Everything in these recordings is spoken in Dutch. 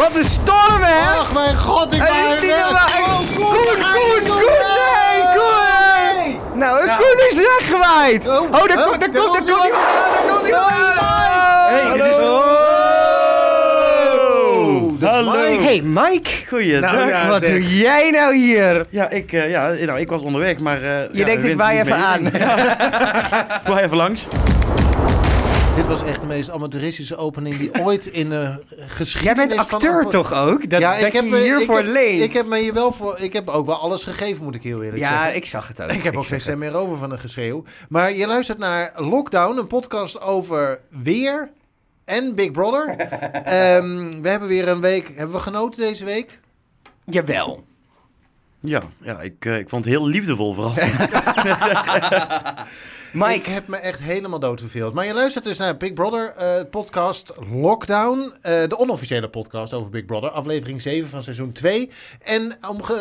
Wat een storm, hè? Ach, mijn god, ik normaal. Oh, Koen, Koen, Koen, nee, Koen. Nou, Nou. Koen is weggewaaid. Oh, Oh, daar komt, daar daar komt, daar komt Oh. Hallo. Mike. Hey, Mike. Goeiedag. Nou, ja, Wat zeg. doe jij nou hier? Ja, ik, eh, ja, nou, ik was onderweg, maar... eh, Je ja, denkt, ik waai even mee. aan. Ik waai even langs. Dit was echt de meest amateuristische opening die ooit in de geschiedenis Jij bent acteur toch ook? Dat, ja, dat ik heb je hiervoor leent. Ik heb me hier wel voor. Ik heb ook wel alles gegeven, moet ik heel eerlijk ja, zeggen. ik zag het ook. Ik heb ook geen stem meer over van een geschreeuw. Maar je luistert naar Lockdown, een podcast over weer en Big Brother. Ehm, we hebben weer een week. Hebben we genoten deze week? Jawel. Ja, ja ik, eh, ik vond het heel liefdevol vooral. Ik Mike, heb me echt helemaal doodverveeld. Maar je luistert dus naar Big Brother eh, podcast Lockdown. eh, de onofficiële podcast over Big Brother. Aflevering 7 van seizoen 2. En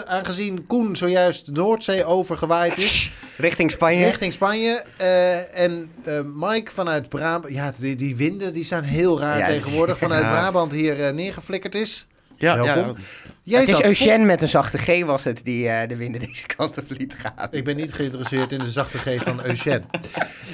aangezien Koen zojuist de Noordzee overgewaaid is... richting Spanje. Richting Spanje. eh, en eh, Mike vanuit Brabant. Ja, die, die winden die zijn heel raar Ja, tegenwoordig. Vanuit Ja. Brabant hier neergeflikkerd is. Ja, ja, Welkom. Jij het is Eugène met een zachte G was het die eh, de winden deze kant op liet gaan. Ik ben niet geïnteresseerd in de zachte G van Eugène.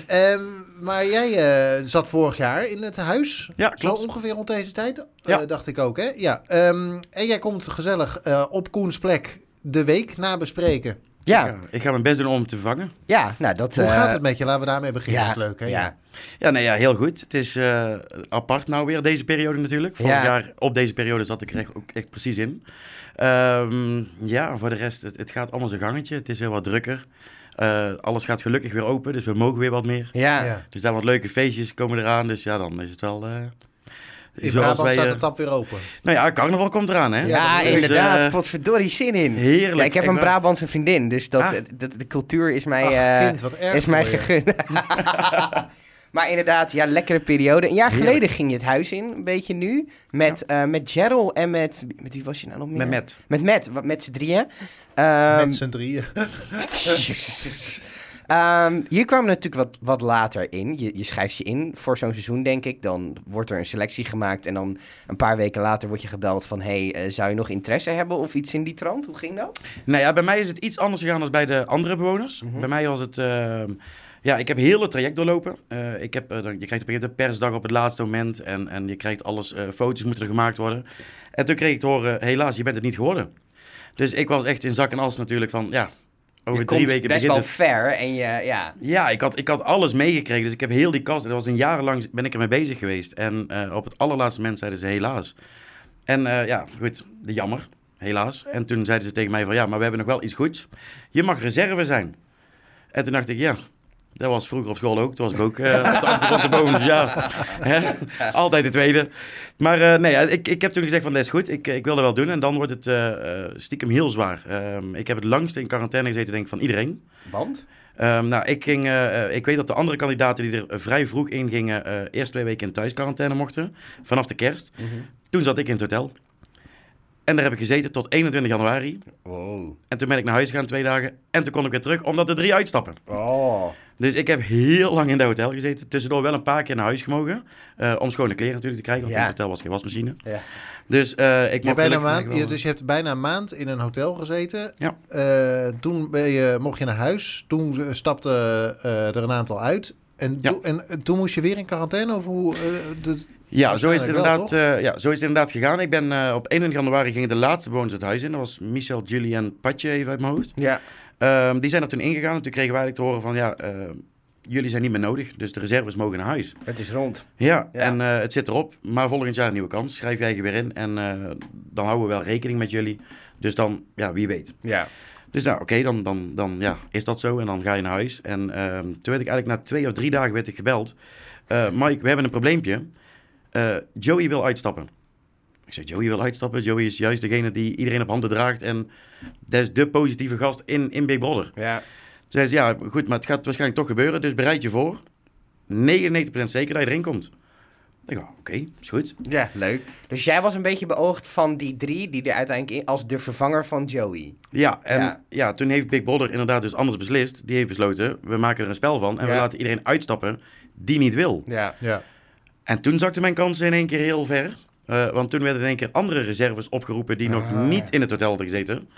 Ehm, maar jij eh, zat vorig jaar in het huis. Ja, Zo klopt. ongeveer rond deze tijd. eh, Ja. dacht ik ook, hè? Ja. Ehm, en jij komt gezellig eh, op Koens plek de week na bespreken. Ja, Ja, ik ga mijn best doen om hem te vangen. ja nou dat... Hoe eh, gaat het met je? Laten we daarmee beginnen. Ja, Dat is leuk, hè? ja. Ja, nee, ja, heel goed. Het is eh, apart nou weer, deze periode natuurlijk. Vorig Ja. jaar op deze periode zat ik er echt, ook echt precies in. Ehm, ja, voor de rest, het, het gaat allemaal zijn gangetje. Het is weer wat drukker. Eh, alles gaat gelukkig weer open, dus we mogen weer wat meer. Ja. Ja. Er zijn wat leuke feestjes komen eraan, dus ja, dan is het wel... eh, In zoals Brabant wij, staat eh, de tap weer open. Nou ja, carnaval komt eraan, hè? Ja, Ja, dat is- inderdaad. eh, Potverdorie zin in. heerlijk, Ja, ik heb een. Brabantse vriendin, dus dat, Ah. dat, de cultuur is mij, Ach, eh, kind, wat erg is mij gegund. maar inderdaad, ja, lekkere periode. Een jaar Heerlijk. geleden ging je het huis in, een beetje nu. Met, eh met Gerald en met... Met wie was je nou nog meer? Met Matt. Met Matt, wat- met z'n drieën. Ehm, Met z'n drieën. Jezus. Ehm, hier kwamen natuurlijk wat, wat later in. Je, je schrijft je in voor zo'n seizoen, denk ik. Dan wordt er een selectie gemaakt. En dan een paar weken later word je gebeld van... hey, eh, zou je nog interesse hebben of iets in die trant? Hoe ging dat? Nou ja, bij mij is het iets anders gegaan dan bij de andere bewoners. Mhm. Bij mij was het... ehm, ja, ik heb heel het traject doorlopen. Eh, ik heb, eh, je krijgt op een gegeven moment een persdag op het laatste moment. En, en je krijgt alles... foto's moeten er gemaakt worden. En toen kreeg ik te horen... Helaas, je bent het niet geworden. Dus ik was echt in zak en as natuurlijk van... Ja, over je drie weken best begint wel het. ver. En je, ja... Ja, ik had, ik had alles meegekregen. Dus ik heb heel die kast... Dat was een jarenlang ben ik ermee bezig geweest. En eh, op het allerlaatste moment zeiden ze helaas. En eh, ja, goed, de jammer. Helaas. En toen zeiden ze tegen mij van... Ja, maar we hebben nog wel iets goeds. Je mag reserve zijn. En toen dacht ik, ja... Dat was vroeger op school ook. Toen was ik ook eh op de achtergrond te boven. Dus ja, altijd de tweede. Maar eh, nee, ik, ik heb toen gezegd van, dat is goed. Ik, ik wil dat wel doen. En dan wordt het eh, stiekem heel zwaar. Ehm, ik heb het langste in quarantaine gezeten, denk ik, van iedereen. Want? Ehm, nou, ik, ging, ik weet dat de andere kandidaten die er vrij vroeg in gingen, eerst twee weken in thuisquarantaine mochten, vanaf de kerst. Toen zat ik in het hotel. En daar heb ik gezeten tot 21 januari. Wow. En toen ben ik naar huis gegaan twee dagen. En toen kon ik weer terug, omdat er drie uitstappen. Oh. Dus ik heb heel lang in dat hotel gezeten. Tussendoor wel een paar keer naar huis gemogen. eh, om schone kleren natuurlijk te krijgen, want Ja. in het hotel was geen wasmachine. Ja. Dus eh, ik Je mocht bijna maand, wel- je- dus je hebt bijna een maand in een hotel gezeten. Ja. Eh, toen ben je, mocht je naar huis. Toen stapte eh, er een aantal uit. En, Ja. en toen moest je weer in quarantaine? Of hoe, eh, de- Ja, zo is, het wel, inderdaad, eh, ja, zo is het inderdaad gegaan. Ik ben op 21 januari gingen de laatste bewoners het huis in. Dat was Michel, Julien, Patje even uit mijn hoofd. Ja. Ehm, die zijn er toen ingegaan en toen kregen wij eigenlijk te horen van ja, eh, jullie zijn niet meer nodig, dus de reserves mogen naar huis. Het is rond. Ja, Ja. en eh, het zit erop, maar volgend jaar een nieuwe kans. Schrijf jij je weer in en eh, dan houden we wel rekening met jullie. Dus dan, ja, wie weet. Ja. Dus nou, oké, dan, dan, dan ja, is dat zo en dan ga je naar huis. En ehm, toen werd ik eigenlijk na twee of drie dagen werd ik gebeld. Eh, Mike, we hebben een probleempje. Joey wil uitstappen. Ik zei, Joey wil uitstappen. Joey is juist degene die iedereen op handen draagt. En dat is de positieve gast in, in Big Brother. Ja. Toen zei ze, ja, goed, maar het gaat waarschijnlijk toch gebeuren, dus bereid je voor. 99% zeker dat je erin komt. Ik dacht, oké, is goed. Ja, leuk. Dus jij was een beetje beoogd van die drie die er uiteindelijk in als de vervanger van Joey. Ja, en Ja. ja. toen heeft Big Brother inderdaad dus anders beslist. Die heeft besloten, we maken er een spel van en we laten iedereen uitstappen die niet wil. Ja. ja. En toen zakte mijn kansen in één keer heel ver. Eh, want toen werden in één keer andere reserves opgeroepen die nog Ah, niet ja. in het hotel hadden gezeten.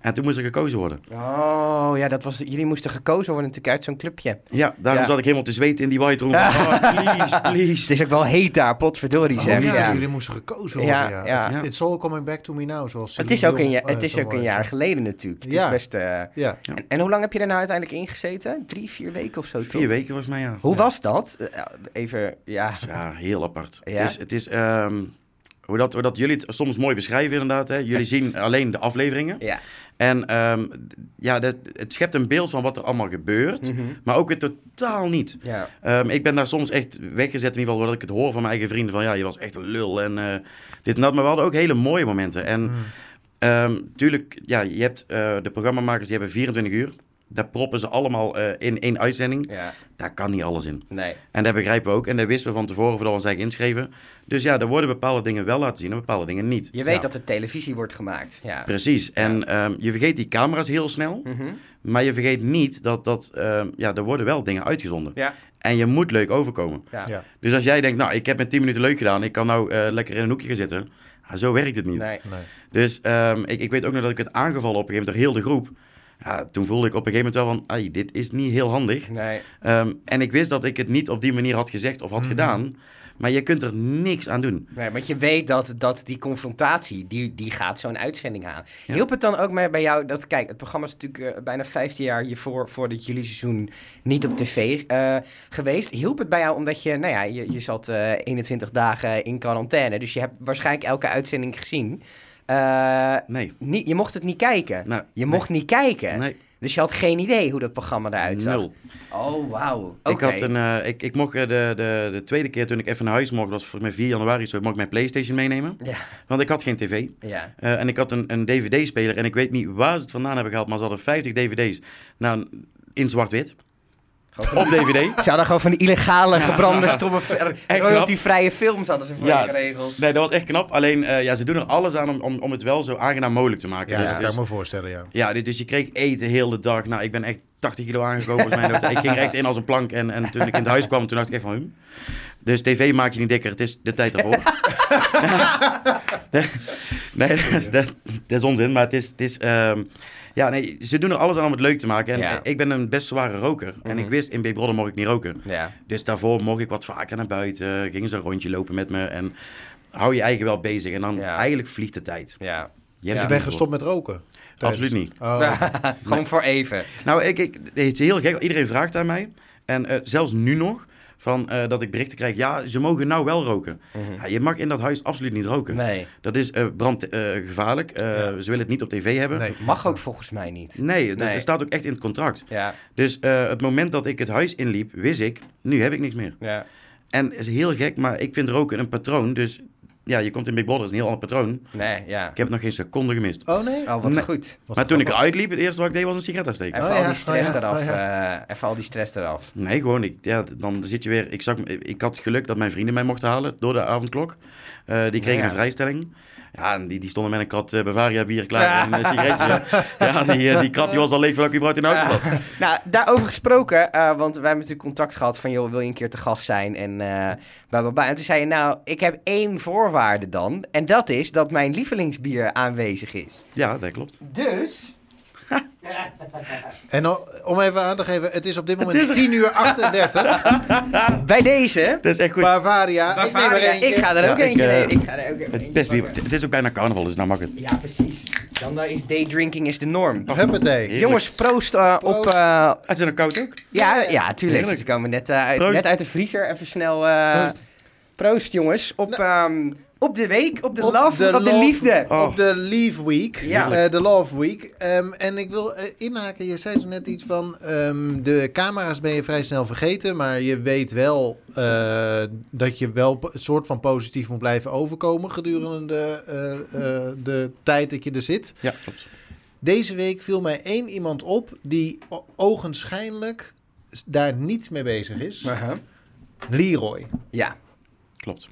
En toen moest er gekozen worden. Oh, ja, dat was, jullie moesten gekozen worden natuurlijk uit zo'n clubje. Ja, daarom Ja. zat ik helemaal te zweten in die white room. Oh, please, please. Het is ook wel heet daar, potverdorie Oh, zeg. ja, ja. jullie moesten gekozen worden. Ja, ja. Ja. It's all coming back to me now, zoals Het is ook een, ja- het eh, is ook een jaar geleden natuurlijk. Het Ja. is best, eh, Ja. En, en hoe lang heb je er nou uiteindelijk ingezeten? Drie, vier weken of zo? toch? Vier weken volgens mij, ja. Hoe Ja. was dat? Even, ja. Ja, heel apart. Ja? Het is, het is ehm, hoe, dat, hoe dat jullie het soms mooi beschrijven inderdaad. Hè. Jullie zien alleen de afleveringen. Ja. En ehm, ja, dat, het schept een beeld van wat er allemaal gebeurt. Mhm. Maar ook weer totaal niet. Ja. Ehm, ik ben daar soms echt weggezet, in ieder geval, dat ik het hoor van mijn eigen vrienden. Van ja, je was echt een lul en eh, dit en dat. Maar we hadden ook hele mooie momenten. En Mm. ehm, tuurlijk, ja, je hebt eh, de programmamakers, die hebben 24 uur. Daar proppen ze allemaal eh, in één uitzending. ja. Daar kan niet alles in. Nee. En dat begrijpen we ook. En dat wisten we van tevoren voordat we ons eigen inschreven. Dus ja, er worden bepaalde dingen wel laten zien en bepaalde dingen niet. Je weet Ja. dat er televisie wordt gemaakt. Ja. Precies. En ehm, je vergeet die camera's heel snel. Mhm. Maar je vergeet niet dat, dat ehm, ja, er worden wel dingen uitgezonden. Ja. En je moet leuk overkomen. Ja. Ja. Dus als jij denkt, nou, ik heb met 10 minuten leuk gedaan. Ik kan nou eh, lekker in een hoekje gaan zitten. Ja, zo werkt het niet. Nee. Nee. Dus ehm, ik, ik weet ook nog dat ik werd aangevallen op een gegeven moment door heel de groep. Ja, toen voelde ik op een gegeven moment wel van, ai, dit is niet heel handig. Nee. Ehm, en ik wist dat ik het niet op die manier had gezegd of had Mhm. gedaan. Maar je kunt er niks aan doen. Nee, want je weet dat, dat die confrontatie, die, die gaat zo'n uitzending aan. Ja. Hielp het dan ook mee bij jou, dat, kijk, het programma is natuurlijk eh, bijna 15 jaar hiervoor, voordat jullie seizoen niet op tv eh, geweest. Hielp het bij jou omdat je, nou ja, je, je zat eh 21 dagen in quarantaine, dus je hebt waarschijnlijk elke uitzending gezien. Eh, Nee. niet, je mocht het niet kijken. Nou, Je mocht niet kijken. Nee, Dus je had geen idee hoe dat programma eruit zag. nul. Oh, wauw. Ik, had een, eh, ik, ik mocht eh, de, de, de tweede keer toen ik even naar huis mocht, dat was volgens mij 4 januari, zo, mocht ik mijn Playstation meenemen. Ja, Want ik had geen tv. ja. En ik had een, een dvd-speler en ik weet niet waar ze het vandaan hebben gehaald, maar ze hadden 50 dvd's. Nou, in zwart-wit. Op dvd. Ze hadden gewoon van die illegale gebrande stomme Echt royalty-vrije films hadden ze voor Ja. je geregeld. Nee, dat was echt knap. Alleen, eh, ja, ze doen er alles aan om, om, om het wel zo aangenaam mogelijk te maken. Ja, dus, dat dus- kan ik me voorstellen, ja. Ja, dus- dus je kreeg eten heel de dag. Nou, ik ben echt 80 kilo aangekomen. mij. ik ging er echt in als een plank. En, en toen ik in het huis kwam, toen dacht ik echt van... Hm. Dus tv maak je niet dikker, het is de tijd ervoor. nee, dat is, dat, dat is onzin. Maar het is... Het is ehm, ja, nee, ze doen er alles aan om het leuk te maken. En Ja. ik ben een best zware roker. En Mhm. ik wist, in Brother mocht ik niet roken. Ja. Dus daarvoor mocht ik wat vaker naar buiten. Gingen ze een rondje lopen met me. En hou je eigen wel bezig. En dan Ja. eigenlijk vliegt de tijd. Ja. Je hebt Dus je niet bent gestopt met roken? Absoluut niet. Oh. Gewoon voor even. Nou, ik, ik, het is heel gek. Iedereen vraagt aan mij. En eh, zelfs nu nog. Van, eh, dat ik berichten krijg. Ja, ze mogen nou wel roken. Ja, je mag in dat huis absoluut niet roken. Nee. Dat is eh brandgevaarlijk. Ja. Ze willen het niet op tv hebben. Nee. Mag ook volgens mij niet. dus Nee. het staat ook echt in het contract. Ja. Dus eh, het moment dat ik het huis inliep, wist ik, nu heb ik niks meer. Ja. En het is heel gek, maar ik vind roken een patroon. Dus ja, je komt in Big Brother, is een heel ander patroon. Nee, ja. Ik heb nog geen seconde gemist. Oh nee? Oh, wat Nee. goed. Maar toen ik eruit liep, het eerste wat ik deed was een sigaret aansteken. Even Oh al ja, die stress oh ja, eraf. oh eh, even al die stress eraf. Nee, gewoon. Ik, ja, dan zit je weer. Ik, zag, ik had geluk dat mijn vrienden mij mochten halen door de avondklok. Eh, die kregen Ja. een vrijstelling. Ja, en die, die stonden met een krat eh, Bavaria bier klaar en een sigaretje. Ja, die, eh, die krat die was al leeg voordat ik überhaupt in de auto zat. Nou, daarover gesproken, eh, want wij hebben natuurlijk contact gehad van, joh, wil je een keer te gast zijn? En, bla, bla. en toen zei je, nou, ik heb één voorwaarde dan. En dat is dat mijn lievelingsbier aanwezig is. Ja, dat klopt. Dus... En om even aan te geven, het is op dit moment is er. 10 uur 38. Bij deze... Dat is echt goed. Bavaria, ik neem er Bavaria, eentje. ik ga er ook Ja, ik, eentje eh, nemen. Ik ga er ook even Het, eentje best weer, pakken. het is ook bijna carnaval, dus nou mag het. Ja, precies. Dan eh, is daydrinking is de norm. Huppatee. Jongens, proost eh, op... Proost. eh, Het is nog koud ook. ja, ja, tuurlijk. Heerlijk. Ze komen net, eh, uit, net uit de vriezer. Even snel... eh, Proost. proost, jongens. Op, ehm, op de week, op de Op love, de op de liefde. Oh. Op de Leave Week, Ja. eh, de Love Week. Ehm, en ik wil eh, inhaken, je zei zo net iets van, ehm, de camera's ben je vrij snel vergeten, maar je weet wel eh, dat je wel een soort van positief moet blijven overkomen gedurende de, eh, eh, de tijd dat je er zit. Ja, klopt. Deze week viel mij één iemand op die ogenschijnlijk daar niet mee bezig is. Uh-huh. Leroy. Ja. Klopt.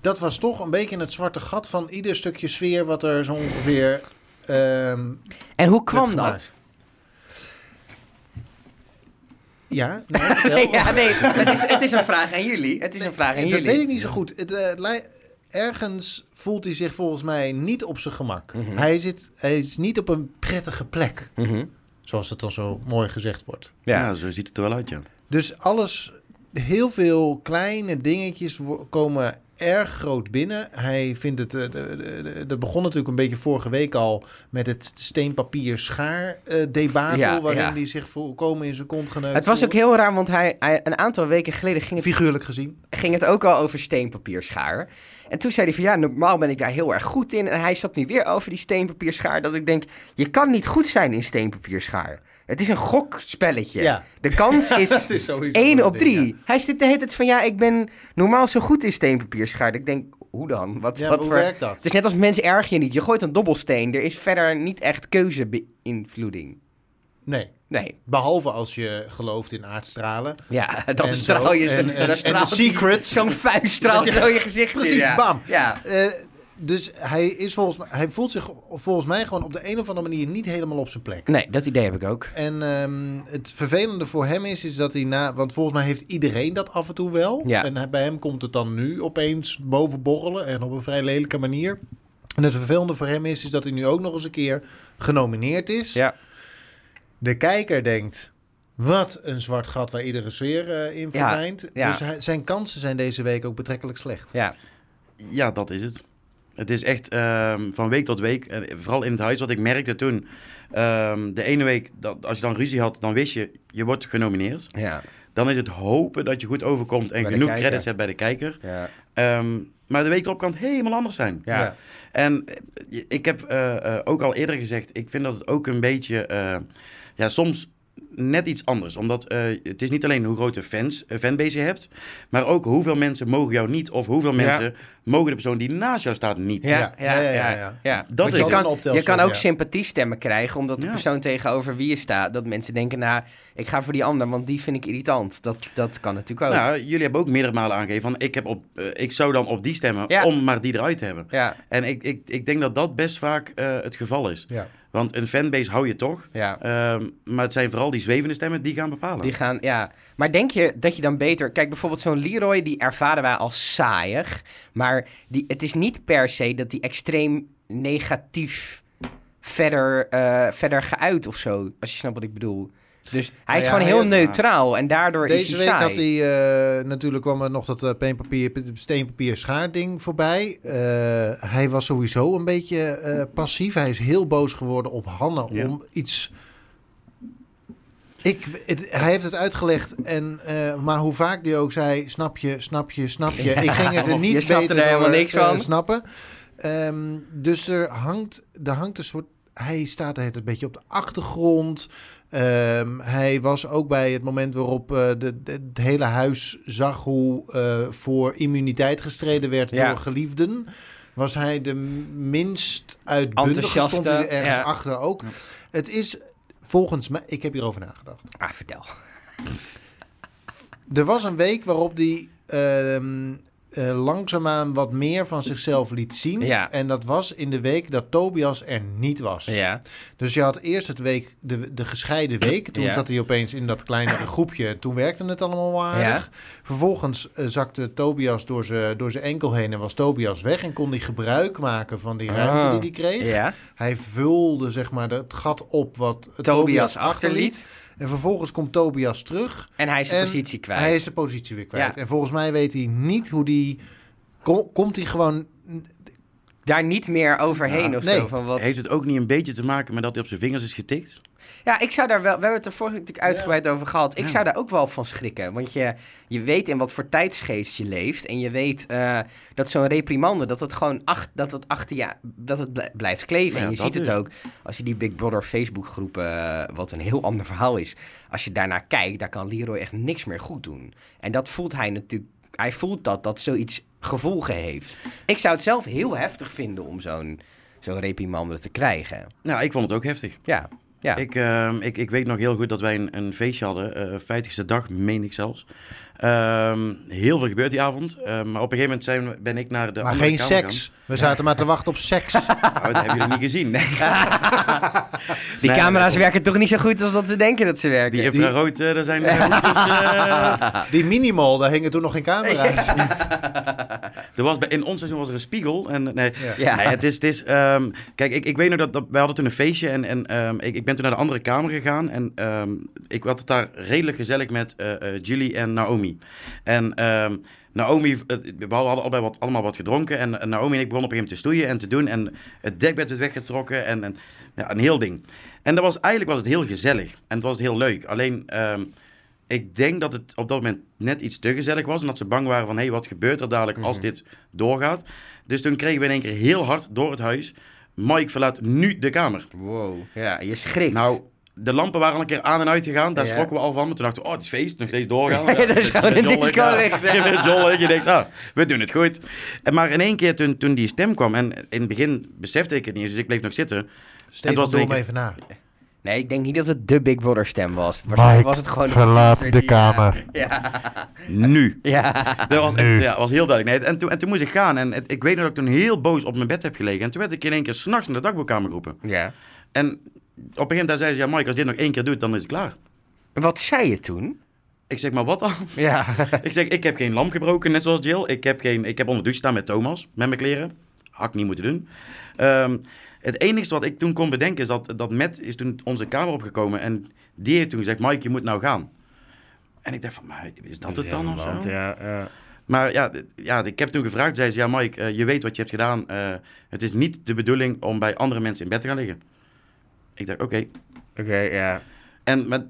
Dat was toch een beetje het zwarte gat van ieder stukje sfeer wat er zo ongeveer... ehm, En hoe kwam Werd dat? ja, nou, vertel. ja, nee, het is, het is een vraag aan jullie. Het is een vraag aan dat jullie. weet ik niet zo goed. Het, eh, ergens voelt hij zich volgens mij niet op zijn gemak. Mhm. hij, zit, hij is niet op een prettige plek, Mhm. zoals het dan zo mooi gezegd wordt. Ja. Ja. zo ziet het er wel uit, ja. Dus alles, heel veel kleine dingetjes komen erg groot binnen. Hij vindt het, eh, dat begon natuurlijk een beetje vorige week al met het steenpapier schaar debakel, Ja, waarin ja. hij zich volkomen in zijn kont geneukt Het was ook heel raar, want hij, hij, een aantal weken geleden ging het, Figuurlijk gezien. ging het ook al over steenpapierschaar. En toen zei hij van ja, normaal ben ik daar heel erg goed in. En hij zat nu weer over die steenpapierschaar. Dat ik denk, je kan niet goed zijn in steenpapierschaar. Het is een gokspelletje. Ja. De kans is Het is sowieso 1 een op ding, 3. ja. Hij zit de hele tijd van ja, ik ben normaal zo goed in steenpapierschaar. Ik denk, hoe dan? Wat, Ja, wat hoe voor... werkt dat? Het is net als mensen erg je niet. Je gooit een dobbelsteen. Er is verder niet echt keuzebeïnvloeding. Nee. Nee. Behalve als je gelooft in aardstralen. Ja, dan straal je zo. En- en- dan en straalt de die- secret. Zo'n vuist straalt Ja. zo je gezicht in, Precies, bam. Ja. Eh, dus hij, is volgens hij voelt zich volgens mij gewoon op de een of andere manier niet helemaal op zijn plek. Nee, dat idee heb ik ook. En ehm, het vervelende voor hem is, is dat hij na... Want volgens mij heeft iedereen dat af en toe wel. Ja. En bij hem komt het dan nu opeens boven borrelen. En op een vrij lelijke manier. En het vervelende voor hem is, is dat hij nu ook nog eens een keer genomineerd is. Ja. De kijker denkt... Wat een zwart gat waar iedere sfeer eh, in Ja, verdwijnt. ja. Dus hij- zijn kansen zijn deze week ook betrekkelijk slecht. Ja. Ja, dat is het. Het is echt ehm, van week tot week, en vooral in het huis, wat ik merkte toen. ehm, de ene week, dat, als je dan ruzie had, dan wist je, je wordt genomineerd. Ja. Dan is het hopen dat je goed overkomt en Bij genoeg kijker. credits hebt bij de kijker. Ja. Ehm, maar de week erop kan het helemaal anders zijn. Ja. Ja. En eh, ik heb eh, eh, ook al eerder gezegd, ik vind dat het ook een beetje, eh, ja, soms net iets anders. Omdat eh, het is niet alleen hoe grote fans, uh, fanbase je hebt, maar ook hoeveel mensen mogen jou niet of hoeveel Ja. mensen mogen de persoon die naast jou staat niet. Ja, Ja, ja, ja, ja, ja, ja. ja. Dat je kan- optelsom, je kan ook ja. sympathiestemmen krijgen, omdat de Ja. persoon tegenover wie je staat, dat mensen denken, nou, ik ga voor die ander, want die vind ik irritant. Dat, dat kan natuurlijk ook. Nou, jullie hebben ook meerdere malen aangegeven van ik, heb op, eh, ik zou dan op die stemmen Ja. om maar die eruit te hebben. Ja, En ik, ik, ik denk dat dat best vaak eh, het geval is. Ja. Want een fanbase hou je toch. ja. Ehm, maar het zijn vooral die zwevende stemmen die gaan bepalen. Die gaan, ja. Maar denk je dat je dan beter... Kijk, bijvoorbeeld zo'n Leroy, die ervaren wij als saaiig. Maar die, het is niet per se dat die extreem negatief verder, eh, verder geuit of zo. Als je snapt wat ik bedoel. Dus hij is ja, gewoon heel neutraal en daardoor is hij week saai. had hij, eh, natuurlijk kwam er nog dat eh, peenpapier, steenpapier schaar ding voorbij. Eh, hij was sowieso een beetje passief. Hij is heel boos geworden op Hanne Ja. om iets... Ik, het- hij heeft het uitgelegd, en, maar hoe vaak die ook zei, snap je, snap je, snap je. Ik ging het er niet beter er helemaal door, niks van. snappen. Ehm, dus er hangt, er hangt een soort... Hij staat er een beetje op de achtergrond. Ehm, hij was ook bij het moment waarop eh, de, de- het hele huis zag hoe eh, voor immuniteit gestreden werd Ja. door geliefden. Was hij de minst uitbundige, stond hij er ergens ja. achter ook. Het is volgens mij, ik heb hierover nagedacht. Ah, vertel. Er was een week waarop hij ehm, eh, langzaamaan wat meer van zichzelf liet zien. Ja. En dat was in de week dat Tobias er niet was. Ja. Dus je had eerst het week, de, de gescheiden week. Toen Ja. zat hij opeens in dat kleinere groepje. En toen werkte het allemaal aardig. Vervolgens eh, zakte Tobias door zijn door zijn enkel heen en was Tobias weg. En kon hij gebruik maken van die ruimte Ah. die hij kreeg. Ja. Hij vulde zeg maar het gat op wat Tobias, Tobias achterliet. En vervolgens komt Tobias terug. En hij is zijn positie kwijt. Hij is zijn positie weer kwijt. Ja. En volgens mij weet hij niet hoe die... Kom- komt hij gewoon... Daar niet meer overheen Ja, of nee. zo. Van wat... Heeft het ook niet een beetje te maken met dat hij op zijn vingers is getikt? Ja, ik zou daar wel. We hebben het er vorige keer natuurlijk uitgebreid over gehad. Ik Ja. zou daar ook wel van schrikken. Want je, je weet in wat voor tijdsgeest je leeft. En je weet eh, dat zo'n reprimande, dat het gewoon acht, dat het achter je, dat het blij- blijft kleven. Ja, en je ziet het dus. ook als je die Big Brother Facebook groepen, eh, wat een heel ander verhaal is. Als je daarnaar kijkt, daar kan Leroy echt niks meer goed doen. En dat voelt hij natuurlijk. Hij voelt dat dat zoiets gevolgen heeft. Ik zou het zelf heel heftig vinden om zo'n zo'n reprimande te krijgen. Nou, ik vond het ook heftig. Ja, ja. Ik, ehm, ik, ik weet nog heel goed dat wij een, een feestje hadden, eh 50ste dag, meen ik zelfs. Ehm, heel veel gebeurt die avond. Ehm, maar op een gegeven moment zijn, ben ik naar de maar andere geen seks. We zaten maar te wachten op seks. Nou, dat hebben jullie niet gezien. Nee. Die Nee, camera's nee, werken toch niet zo goed als dat ze denken dat ze werken. Die infrarood, eh, daar zijn hoekjes, eh, Die minimal, daar hingen toen nog geen camera's. Er was bij, in ons seizoen was er een spiegel. En, nee, Ja. Ja. nee, het is... Het is ehm, kijk, ik, ik weet nog dat, dat... Wij hadden toen een feestje en, en ehm, ik, ik ben toen naar de andere kamer gegaan. En ehm, ik had het daar redelijk gezellig met eh, eh, Julie en Naomi. En... ehm, Naomi, eh, we hadden allebei wat, allemaal wat gedronken. En, Naomi en ik begonnen op een gegeven moment te stoeien en te doen. En het dekbed werd weggetrokken. En, en ja, een heel ding. En dat was, eigenlijk was het heel gezellig. En het was heel leuk. Alleen, ehm, ik denk dat het op dat moment net iets te gezellig was. En dat ze bang waren van, hé, hey, wat gebeurt er dadelijk als Mhm. dit doorgaat? Dus toen kregen we in één keer heel hard door het huis... Mike verlaat nu de kamer. Wow. Ja, je schrikt. Nou, de lampen waren al een keer aan en uit gegaan. Daar Ja. schrokken we al van. Maar toen dachten we, oh, het is feest. Nog steeds doorgaan. Ja, dat is gewoon een. Ja, je bent jollig. Je denkt, ah, we doen het goed. En maar in één keer toen, toen die stem kwam... En in het begin besefte ik het niet eens. Dus ik bleef nog zitten. Was doe hem even na. Nee, ik denk niet dat het de Big Brother stem was. Waarschijnlijk was het gewoon... verlaat de kamer. Ja. Nu. Ja. Dat was, echt, Nu. ja, was heel duidelijk. Nee, en, toen, en toen moest ik gaan. En het- ik weet nog dat ik toen heel boos op mijn bed heb gelegen. En toen werd ik in één keer s'nachts naar de dagboekkamer geroepen. Ja. En op een gegeven moment zei ze... Ja, Mike, als dit nog één keer doet, dan is het klaar. Wat zei je toen? Ik zeg, maar wat dan? Ja. Ik zeg, ik heb geen lamp gebroken, net zoals Jill. Ik heb, geen, ik heb onder de douche staan met Thomas, met mijn kleren. Had ik niet moeten doen. Ehm, het enige wat ik toen kon bedenken is dat, dat Matt is toen onze kamer opgekomen. En die heeft toen gezegd, Mike, je moet nou gaan. En ik dacht van, maar is dat het dan of zo? Ja, ja. Maar ja, ja, ik heb toen gevraagd, zei ze, ja Mike, eh, je weet wat je hebt gedaan. Eh, het is niet de bedoeling om bij andere mensen in bed te gaan liggen. Ik dacht, oké. Oké, ja. En maar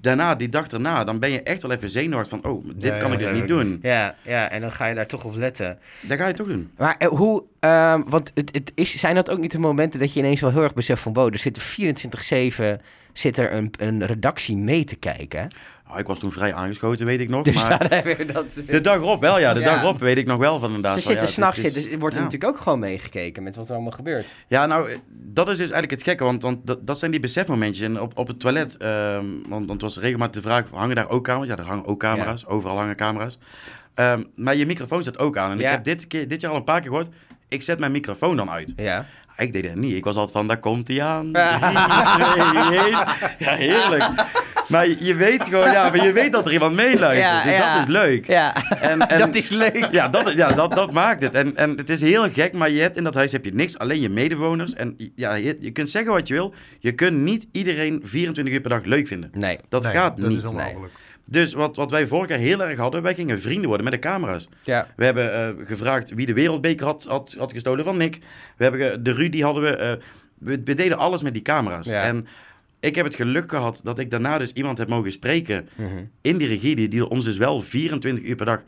daarna, die dag daarna, dan ben je echt wel even zenuwachtig van, oh, dit Ja, kan ja, ik dus ja, niet ja. doen. Ja, ja, en dan ga je daar toch op letten. Dat ga je toch doen. Maar eh, hoe, ehm, want het, het is, zijn dat ook niet de momenten dat je ineens wel heel erg beseft van, wow, er zit 24-7, zit er een, een redactie mee te kijken. Oh, ik was toen vrij aangeschoten, weet ik nog. Dus maar dat... de dag erop wel, ja. De Ja. dag erop weet ik nog wel van inderdaad. Ze van, zitten ja, s'nachts, zitten, wordt er ja. natuurlijk ook gewoon meegekeken met wat er allemaal gebeurt. Ja, nou, eh, dat is dus eigenlijk het gekke, want, want dat, dat zijn die besefmomentjes. En op, op het toilet, ehm, want, want het was regelmatig de vraag, hangen daar ook camera's? Ja, er hangen ook camera's, overal hangen camera's. Ehm, maar je microfoon staat ook aan. En Ja. ik heb dit, keer, dit jaar al een paar keer gehoord, ik zet mijn microfoon dan uit. Ja. Ik deed het niet. Ik was altijd van, daar komt hij aan. Ja. Drie, twee, één. Ja, heerlijk. Maar je- weet gewoon, ja, maar je weet dat er iemand meeluistert. Ja, dus ja. dat is leuk. Ja, En, en, dat is leuk. Ja, dat, ja dat, dat maakt het. En, en het is heel gek, maar je hebt in dat huis heb je niks, alleen je medewoners. En ja, je, je kunt zeggen wat je wil. Je kunt niet iedereen 24 uur per dag leuk vinden. Nee. Dat Nee, gaat dat niet. is onmogelijk. Dus wat, wat wij vorig jaar heel erg hadden, wij gingen vrienden worden met de camera's. Ja. We hebben eh, gevraagd wie de wereldbeker had, had, had gestolen van Nick. We hebben de Rudy hadden we. eh, we, we deden alles met die camera's. Ja. En ik heb het geluk gehad dat ik daarna dus iemand heb mogen spreken Mhm. in die regie, die, die ons dus wel 24 uur per dag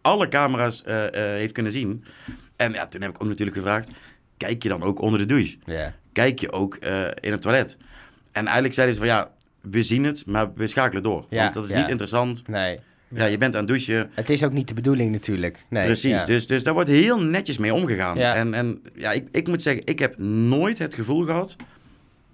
alle camera's eh, heeft kunnen zien. En ja, toen heb ik ook natuurlijk gevraagd, kijk je dan ook onder de douche? Ja. Kijk je ook in het toilet? En eigenlijk zeiden ze van ja, we zien het, maar we schakelen door. Ja, want dat is ja. niet interessant. Nee. Ja, je bent aan het douchen. Het is ook niet de bedoeling natuurlijk. Nee. Precies, Ja. dus, dus daar wordt heel netjes mee omgegaan. Ja. En, en ja, ik, ik moet zeggen, ik heb nooit het gevoel gehad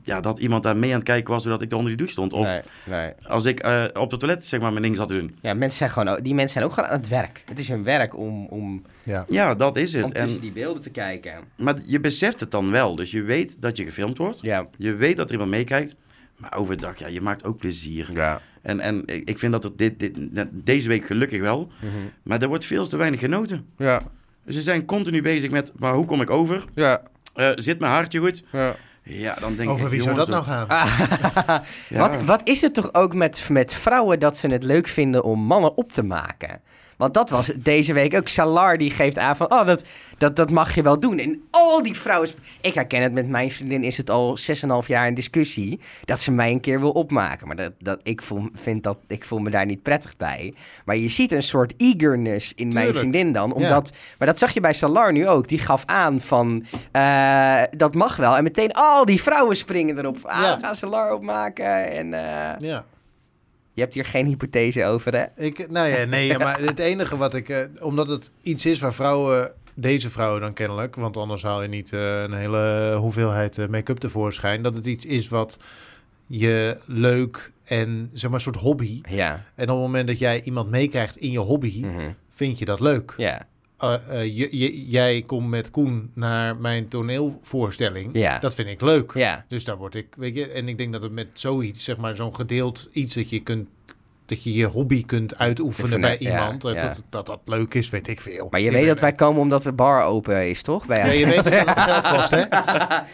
ja, dat iemand daar mee aan het kijken was zodat ik er onder die douche stond. Of Nee, nee. als ik eh, op het toilet zeg maar mijn ding zat te doen. Ja, mensen zijn gewoon, die mensen zijn ook gewoon aan het werk. Het is hun werk om, om, Ja. Ja, dat is om het. tussen En, die beelden te kijken. maar je beseft het dan wel. Dus je weet dat je gefilmd wordt. Ja. Je weet dat er iemand meekijkt. Maar overdag, ja, je maakt ook plezier. Ja. En, en ik vind dat het dit, dit, deze week gelukkig wel. Mhm. Maar er wordt veel te weinig genoten. Ja. Ze zijn continu bezig met, maar hoe kom ik over? Ja. Eh, zit mijn haartje goed? ja. Ja, dan denk Over ik, wie zou dat nou gaan? Ja. Wat, wat is het toch ook met, met vrouwen dat ze het leuk vinden om mannen op te maken? Want dat was deze week ook. Salar die geeft aan van, oh, dat, dat, dat mag je wel doen. En al die vrouwen... Ik herken het met mijn vriendin, is het al 6,5 jaar in discussie... dat ze mij een keer wil opmaken. Maar dat, dat, ik, voel, vind dat, ik voel me daar niet prettig bij. Maar je ziet een soort eagerness in mijn vriendin dan. Omdat, Maar dat zag je bij Salar nu ook. Die gaf aan van, eh, dat mag wel. En meteen al die vrouwen springen erop. Ah, Ja. we gaan Salar opmaken. En... eh, Ja. Je hebt hier geen hypothese over, hè? Ik, nou ja, nee, ja, maar het enige wat ik... eh, omdat het iets is waar vrouwen... Deze vrouwen dan kennelijk, want anders haal je niet eh, een hele hoeveelheid eh, make-up tevoorschijn. Dat het iets is wat je leuk en zeg maar een soort hobby. Ja. En op het moment dat jij iemand meekrijgt in je hobby, Mhm. vind je dat leuk. Ja. Eh, eh, je, je- jij komt met Koen naar mijn toneelvoorstelling. Ja. Dat vind ik leuk. Ja. Dus daar word ik, weet je, en ik denk dat het met zoiets, zeg maar, zo'n gedeeld iets dat je kunt Dat je je hobby kunt uitoefenen Oefenen, bij ja, iemand. Dat, ja. dat, dat dat leuk is, weet ik veel. Maar je weet dat wij komen omdat de bar open is, toch? Bij Ja, je weet dat het geld kost, hè?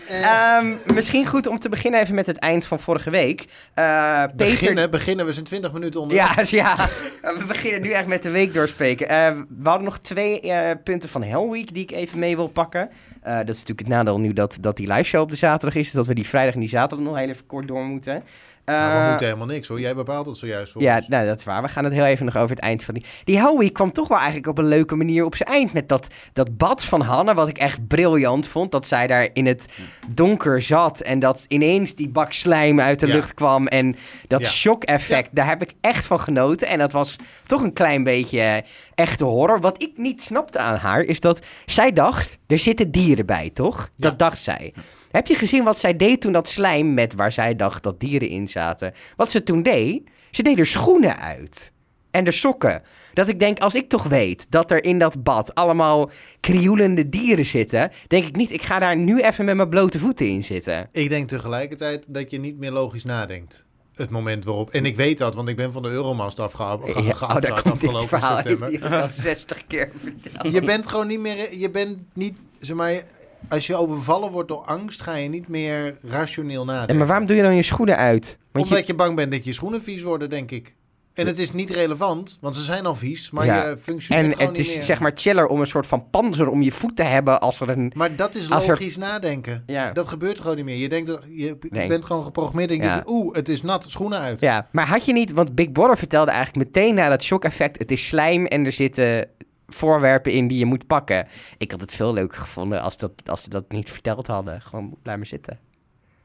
Ehm, misschien goed om te beginnen even met het eind van vorige week. Eh, Peter... Beginnen, beginnen. We zijn 20 minuten onder. Ja, dus ja, we beginnen nu echt met de week doorspreken. Eh, we hadden nog twee eh, punten van Hell Week die ik even mee wil pakken. Dat is natuurlijk het nadeel nu dat, dat die live show op de zaterdag is. Dat we die vrijdag en die zaterdag nog heel even kort door moeten. Nou, we Eh, moeten helemaal niks hoor. Jij bepaalt het zojuist voor ja, ons. nou, dat is waar. We gaan het heel even nog over het eind van die... Die Week kwam toch wel eigenlijk op een leuke manier op zijn eind. Met dat, dat bad van Hanne, wat ik echt briljant vond. Dat zij daar in het donker zat. En dat ineens die bak slijm uit de Ja. lucht kwam. En dat Ja. shock-effect, daar heb ik echt van genoten. En dat was toch een klein beetje eh, echte horror. Wat ik niet snapte aan haar, is dat zij dacht... Er zitten dieren bij, toch? Ja. Dat dacht zij. Heb je gezien wat zij deed toen dat slijm met waar zij dacht dat dieren in zaten? Wat ze toen deed? Ze deed er schoenen uit. En de sokken. Dat ik denk, als ik toch weet dat er in dat bad allemaal krioelende dieren zitten, denk ik niet, ik ga daar nu even met mijn blote voeten in zitten. Ik denk tegelijkertijd dat je niet meer logisch nadenkt. Het moment waarop. En ik weet dat, want ik ben van de Euromast afgehaald Ja, oh, daar afgehaald komt dit afgelopen verhaal. Heeft september. hij al 60 keer verteld. Je bent gewoon niet meer. Je bent niet. Zeg maar. Als je overvallen wordt door angst, ga je niet meer rationeel nadenken. En maar waarom doe je dan je schoenen uit? Want Omdat je, je... bang bent dat je schoenen vies worden, denk ik. En het is niet relevant, want ze zijn al vies, maar Ja. je functioneert en gewoon het niet is meer. zeg maar chiller om een soort van panzer om je voet te hebben als er een... Maar dat is er- logisch nadenken. Ja. Dat gebeurt gewoon niet meer. Je denkt, dat- je Nee. bent gewoon geprogrammeerd en je Ja. denkt, oeh, het is nat, schoenen uit. Ja, maar had je niet, want Big Brother vertelde eigenlijk meteen na dat shock-effect: het is slijm en er zitten voorwerpen in die je moet pakken. Ik had het veel leuker gevonden als, dat, als ze dat niet verteld hadden. Gewoon, blijf maar zitten.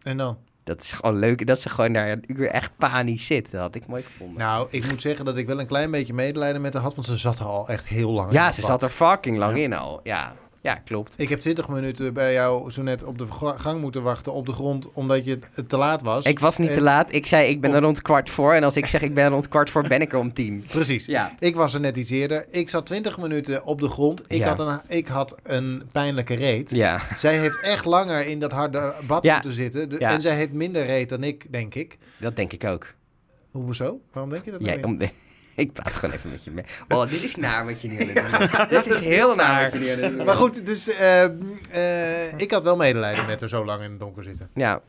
En dan? Dat is gewoon leuk, dat ze gewoon daar een uur echt panisch zit. Dat had ik mooi gevonden. Nou, ik moet zeggen dat ik wel een klein beetje medelijden met haar had, want ze zat er al echt heel lang in ja, ze zat er fucking lang in al. Ja, ja klopt. Ik heb 20 minuten bij jou zo net op de ga- gang moeten wachten op de grond, omdat je te laat was. Ik was niet En- te laat. Ik zei, ik ben Of- er rond kwart voor. En als ik zeg, ik ben er rond kwart voor, ben ik er om tien. Precies. Ja. Ik was er net iets eerder. Ik zat 20 minuten op de grond. Ik, Ja. had, een, ik had een pijnlijke reet. Ja. Zij heeft echt langer in dat harde bad Ja. moeten zitten. De- Ja. En zij heeft minder reet dan ik, denk ik. Dat denk ik ook. Hoezo? Waarom denk je dat? nou Ja, om, ik praat gewoon even met je mee. Oh, dit is naar wat je nu aan het doen bent. Dit is heel naar wat je nu aan het doen bent. Maar goed, dus eh, eh, ik had wel medelijden met haar zo lang in het donker zitten. Ja.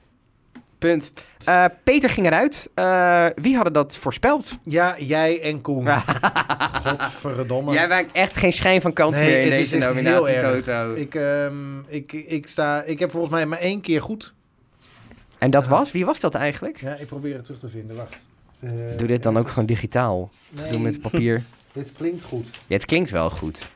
Punt. Eh, Peter ging eruit. Eh, wie hadden dat voorspeld? Ja, jij en Koen. Godverdomme. Jij maakt echt geen schijn van kans Nee, meer in het is deze echt heel nominatie, erg. Toto. Ik, ehm, ik, ik, sta, ik heb volgens mij maar één keer goed. En dat was? Wie was dat eigenlijk? Ja, ik probeer het terug te vinden. Wacht. Eh, Doe dit dan ook gewoon digitaal. nee, Doe met papier. Dit klinkt goed. Ja, het klinkt wel goed.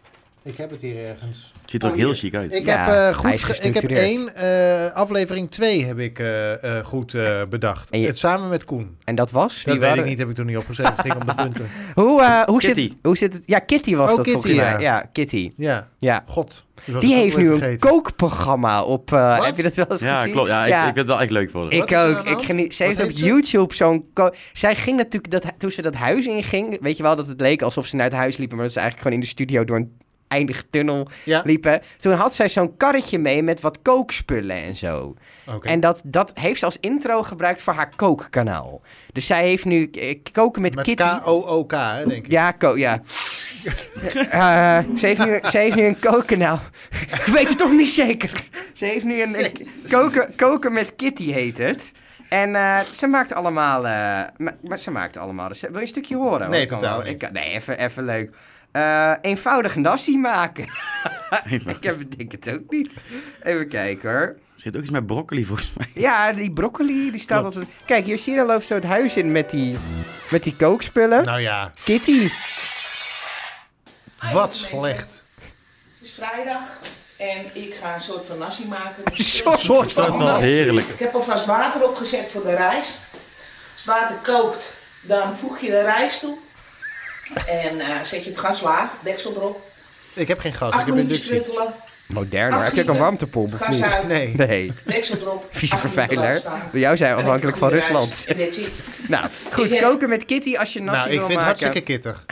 Ik heb het hier ergens. Het ziet er ook Oh, heel chic uit. Ik Ja, heb eh, hij goed. ik heb één eh, aflevering 2 heb ik eh, eh, goed eh, bedacht. En je- Het samen met Koen. En dat was? Dat Wie weet ik niet, heb ik toen niet opgeschreven. Het ging om de punten. Hoe, eh, hoe, zit, hoe zit het? Ja, Kitty was Oh, dat Kitty, volgens mij. ja. Ja, Kitty. Ja, Ja. god. Die heeft nu een kookprogramma op... eh, heb je dat wel eens Ja, gezien? klopt. Ja, ik, ik vind het wel echt leuk voor Ik ook. Ik geniet. Ze Wat heeft op ze? YouTube zo'n. ko- Zij ging natuurlijk dat toen ze dat huis inging. Weet je wel dat het leek alsof ze naar het huis liepen, maar dat ze eigenlijk gewoon in de studio door een eindige tunnel Ja, liepen. Toen had zij zo'n karretje mee met wat kookspullen en zo. En dat, dat heeft ze als intro gebruikt voor haar kookkanaal. Dus zij heeft nu eh, koken met, Met Kitty. K-O-O-K, hè, denk ik. Ja, ko ja. Eh, ze, heeft nu, ze heeft nu een kookkanaal. Ik weet het toch niet zeker. Ze heeft nu een, een koken, koken met Kitty heet het. En eh, ze maakt allemaal... eh, ma- maar ze maakt allemaal... Wil je een stukje horen? Nee, totaal ik nee, even, even leuk. Eh, eenvoudig nasi maken. ik heb het denk het ook niet. Even kijken hoor. Er zit ook iets met broccoli volgens mij. Ja, die broccoli, die staat Klopt. altijd... Kijk, hier zie je dan loopt zo het huis in met die, met die kookspullen. Nou ja, Kitty. wat slecht. Het is vrijdag en ik ga een soort van nasi maken. Een soort soort van van nasi. Heerlijk. Ik heb alvast water opgezet voor de rijst. Als het water kookt, dan voeg je de rijst toe. En eh, zet je het gas laag, deksel erop. Ik heb geen gas, ik heb inductie. kruttelen, Modern, hoor. Heb je ook een warmtepomp gas niet? uit, Nee. Nee. deksel erop. Vieze vervuiler. jou zijn afhankelijk van Rusland. Nou, goed. Ik heb- Koken met Kitty als je nasi Nou, ik wil vind het maken. hartstikke kittig.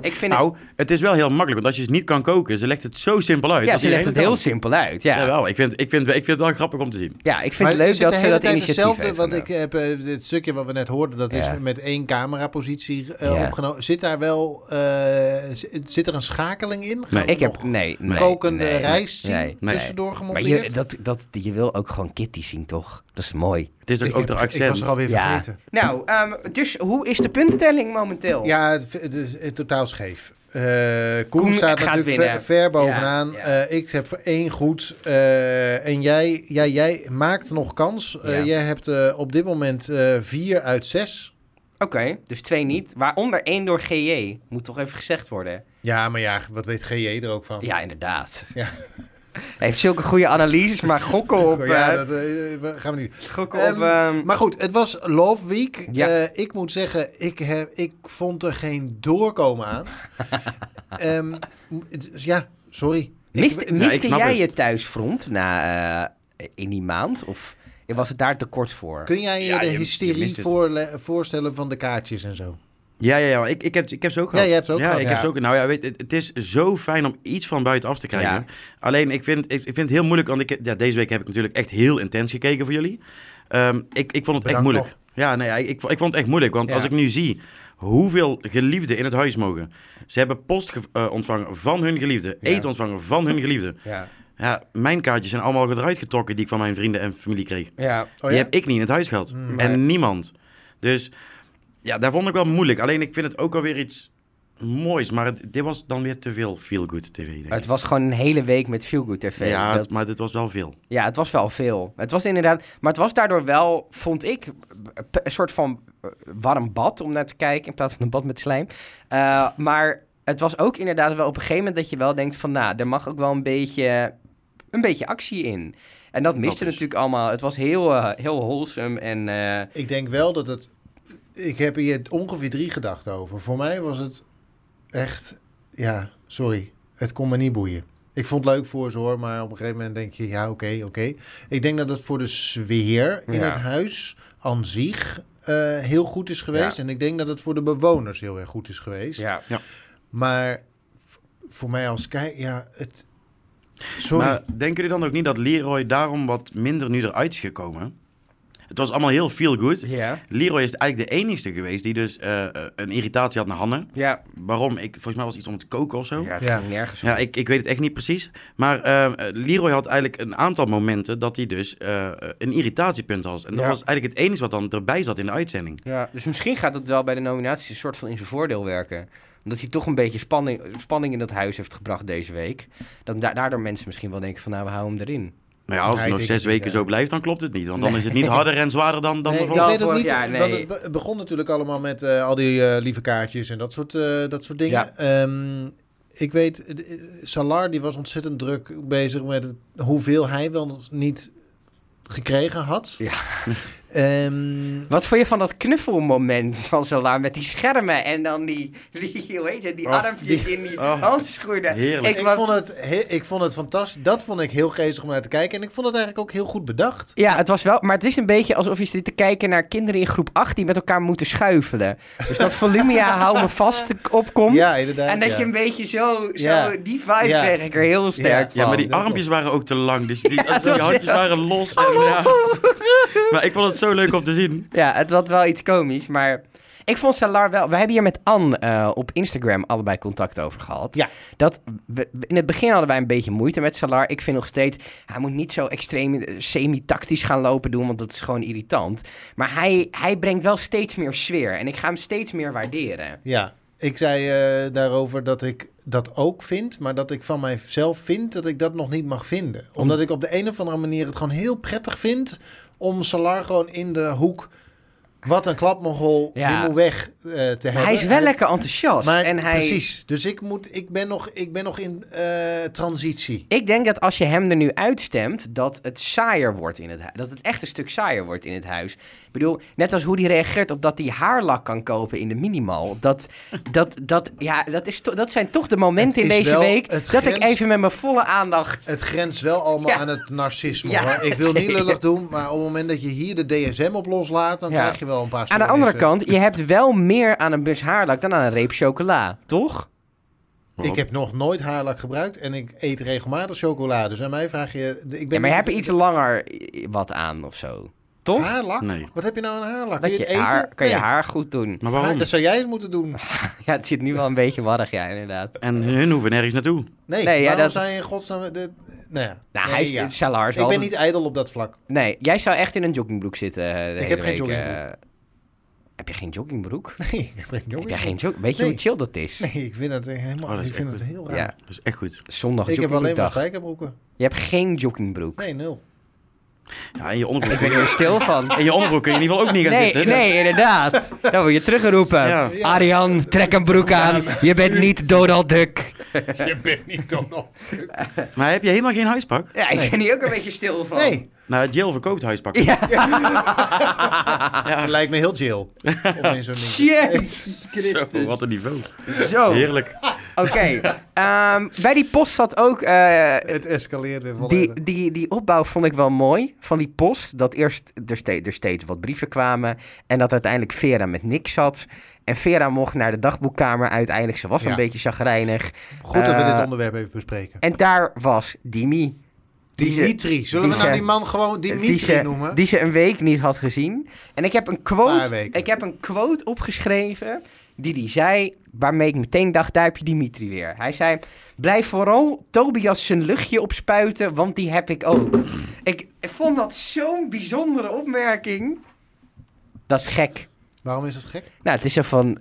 Ik vind Nou, het is wel heel makkelijk, want als je het niet kan koken, ze legt het zo simpel uit. het, ja, dat ze legt het heel kan. simpel uit. Ja, ja. Jawel, ik vind, ik, vind, ik vind het wel grappig om te zien. ik vind Maar het leuk dat de ze hele dat tijd initiatief hetzelfde? heeft Want ik heb eh, dit stukje wat we net hoorden, dat is Ja. met één camerapositie Ja. opgenomen. Zit daar wel, eh, zit er een schakeling in? Nee. Ik heb, nee, nee. kokende nee, rijst zien nee. nee. tussendoor Maar gemonteerd? je, dat, dat, je wil ook gewoon Kitty zien, toch? Dat is mooi. Het is ook, ik, ook heb- de ik was accent. er alweer Ja. vergeten. Nou, ehm, dus hoe is de puntentelling momenteel? Ja, het, het is het totaal scheef. Eh Koen, Koen staat natuurlijk winnen. ver, ver bovenaan. Ja, ja. Eh, ik heb één goed. Eh, en jij, jij, jij maakt nog kans. Ja. jij hebt op dit moment vier uit zes. Oké, dus twee niet. Waaronder één door GJ. Moet toch even gezegd worden. Ja, maar ja, wat weet GJ er ook van? Ja, inderdaad. Ja. Hij heeft zulke goede analyses, maar gokken op... ja, eh, dat eh, gaan we niet. gokken Ehm, op... ehm, Maar goed, het was Love Week. Ja. Eh, ik moet zeggen, ik, heb, ik vond er geen doorkomen aan. Ehm, ja, sorry. Ik- miste jij het. je thuisfront na, eh, in die maand? Of was het daar te kort voor? Kun jij je Ja, de je- je hysterie mist voorstellen van de kaartjes en zo? Ja, ja, ja. Ik, ik, heb, ik heb ze ook gehad. Ja, je hebt ze ook ja, gehad, ik ja. heb ze ook. Nou ja, weet, het, het is zo fijn om iets van buitenaf te krijgen. Ja. Alleen, ik vind, ik, ik vind het heel moeilijk, want ik, ja, deze week heb ik natuurlijk echt heel intens gekeken voor jullie. Ehm, ik, ik vond het Bedankt echt moeilijk. nog. Ja, nee, ik, ik, ik vond het echt moeilijk, want Ja. als ik nu zie hoeveel geliefden in het huis mogen. Ze hebben post ge- eh, ontvangen van hun geliefde, Ja. eten ontvangen van hun geliefde. Ja. Ja, mijn kaartjes zijn allemaal eruit getrokken die ik van mijn vrienden en familie kreeg. Ja. Oh, Die heb ik niet in het huis gehad. Nee. En niemand. Dus ja, daar vond ik wel moeilijk. Alleen ik vind het ook alweer iets moois. Maar het, dit was dan weer te veel feel-good tv. Denk ik. Het was gewoon een hele week met Feel Good TV. ja, Dat- maar dit was wel veel. Ja, het was wel veel. Het was inderdaad, maar het was daardoor wel, vond ik, een soort van warm bad om naar te kijken in plaats van een bad met slijm. Eh, maar het was ook inderdaad wel op een gegeven moment dat je wel denkt van, nou, er mag ook wel een beetje, een beetje actie in. En dat miste Dat is- natuurlijk allemaal. Het was heel, eh, heel wholesome en eh, Ik denk wel dat het... Ik heb hier ongeveer drie gedachten over. Voor mij was het echt... Ja, sorry. Het kon me niet boeien. Ik vond het leuk voor ze hoor, maar op een gegeven moment denk je... Ja, oké, oké. Ik denk dat het voor de sfeer in Ja. het huis aan zich eh, heel goed is geweest. Ja. En ik denk dat het voor de bewoners heel erg goed is geweest. ja. Maar v- voor mij als kijk... Ja, het... Sorry. Maar denken jullie dan ook niet dat Leroy daarom wat minder nu eruit is gekomen? Het was allemaal heel feel-good. Ja, Leroy is eigenlijk de enigste geweest die dus eh, eh, een irritatie had naar Hanne. ja. Waarom? Ik, volgens mij was het iets om te koken of zo. ja nergens Ja, ik, ik weet het echt niet precies. Maar eh, Leroy had eigenlijk een aantal momenten dat hij dus eh, een irritatiepunt had. En dat Ja. was eigenlijk het enige wat dan erbij zat in de uitzending. Ja, dus misschien gaat het wel bij de nominaties een soort van in zijn voordeel werken. Omdat hij toch een beetje spanning, spanning in dat huis heeft gebracht deze week. Dat da- daardoor mensen misschien wel denken van nou, we houden hem erin. Maar ja, als Ja, het nog zes het weken ja. zo blijft, dan klopt het niet. Want dan is het niet harder en zwaarder dan, dan Nee, de ik weet vorig niet, nee. want het be- het begon natuurlijk allemaal met eh, al die eh, lieve kaartjes en dat soort, eh, dat soort dingen. Ja. Ehm, ik weet, Salar die was ontzettend druk bezig met het, hoeveel hij wel niet gekregen had. Ja. Ehm, Wat vond je van dat knuffelmoment van Zola met die schermen en dan die, die hoe heet het, die armpjes in die oh, handschoenen? heerlijk. ik, was- vond het, he- ik vond het fantastisch. Dat vond ik heel geestig om naar te kijken. En ik vond het eigenlijk ook heel goed bedacht. Ja, het was wel, maar het is een beetje alsof je zit te kijken naar kinderen in groep 8 die met elkaar moeten schuifelen. Dus dat Volumia hou me vast opkomt. Ja, inderdaad. en dat ja. je een beetje zo, zo Ja. die vibe Ja. kreeg ik er heel sterk Ja, maar die van. armpjes waren ook te lang. Dus die, handjes waren los. En, ja. Maar ik vond het zo leuk om te zien. Ja, het had wel iets komisch, maar ik vond Salar wel... We hebben hier met Anne eh, op Instagram allebei contact over gehad. Ja. Dat we, we- in het begin hadden wij een beetje moeite met Salar. Ik vind nog steeds, hij moet niet zo extreem eh, semi-tactisch gaan lopen doen, want dat is gewoon irritant. Maar hij, hij brengt wel steeds meer sfeer en ik ga hem steeds meer waarderen. Ja, ik zei eh, daarover dat ik dat ook vind, maar dat ik van mijzelf vind dat ik dat nog niet mag vinden. Omdat ik op de een of andere manier het gewoon heel prettig vind om Salar gewoon in de hoek, wat een klapmogol, Ja. die moet weg eh, te hebben. Hij is wel lekker enthousiast. Maar en hij, precies, dus ik, moet, ik, ben, nog, ik ben nog in eh, transitie. Ik denk dat als je hem er nu uitstemt, dat het saaier wordt in het huis. Dat het echt een stuk saaier wordt in het huis. Ik bedoel, net als hoe hij reageert op dat hij haarlak kan kopen in de minimal. Dat, dat, dat, ja, dat, is to- dat zijn toch de momenten in deze wel- week dat ik even met mijn volle aandacht... Het grenst wel allemaal Ja. aan het narcisme. Ja, hoor. Ik wil niet lullig doen, maar op het moment dat je hier de DSM op loslaat, dan krijg je wel een paar Aan de andere kant, je hebt wel meer aan een bus haarlak dan aan een reep chocola, toch? Ik heb nog nooit haarlak gebruikt en ik eet regelmatig chocolade. Dus aan mij vraag je... Ik ben Ja, maar je hebt niet- iets langer wat aan of zo. Toch? Haarlak? Nee. Wat heb je nou aan haarlak? Dat Kun je je het eten? haar, kan je Nee. haar goed doen. Maar waarom? dat zou jij eens moeten doen. Ja, het zit nu wel een beetje warrig, ja, inderdaad. En hun hoeven nergens naartoe. Nee, Nee, ja, waarom dat- zou je in godsnaam... De, nou ja. Nou, Nee, hij is, ja. Salar is Ik wel... ben niet ijdel op dat vlak. Nee, jij zou echt in een joggingbroek zitten eh, de hele heb geen week, joggingbroek. eh. heb je geen joggingbroek? Nee, ik heb geen Heb jogging. jij geen jog... Weet je Nee. hoe chill dat is? Nee, ik vind het helemaal... Oh, dat ik vind het heel raar. Ja, Dat is echt goed. zondag Ik heb alleen maar spijkerbroeken. Je hebt geen joggingbroek. Nee, nul. Ja, in je onderbroek. Ik ben er stil van. In je onderbroek kun je in ieder geval ook niet gaan Nee, zitten. dus- nee, inderdaad. Dan word je teruggeroepen. Ja. Arjan, trek een broek aan. Je bent niet Donald Duck. Je bent niet Donald. Maar heb je helemaal geen huispak? Ja, ik ben hier ook een beetje stil van. Nee, Nou, Jill verkoopt huispakken. Ja. het lijkt me heel te- Jezus Zo, Christus. wat een niveau. Zo, Heerlijk. Oké. Ehm, bij die post zat ook... eh, Het escaleert weer volledig. die, die, die opbouw vond ik wel mooi van die post. Dat eerst er, ste er steeds wat brieven kwamen. En dat uiteindelijk Vera met Nick zat. En Vera mocht naar de dagboekkamer uiteindelijk. Ze was Ja. een beetje chagrijnig. Goed dat we eh, dit onderwerp even bespreken. En daar was Dimi. Die ze- Dimitri. Zullen we nou die man gewoon die Dimitri ze, noemen? die ze een week niet had gezien. En ik heb een quote, ik heb een quote opgeschreven die hij zei, waarmee ik meteen dacht, daar heb je Dimitri weer. Hij zei, blijf vooral Tobias zijn luchtje opspuiten, want die heb ik ook. ik vond dat zo'n bijzondere opmerking. Dat is gek. Waarom is dat gek? Nou, het is zo van,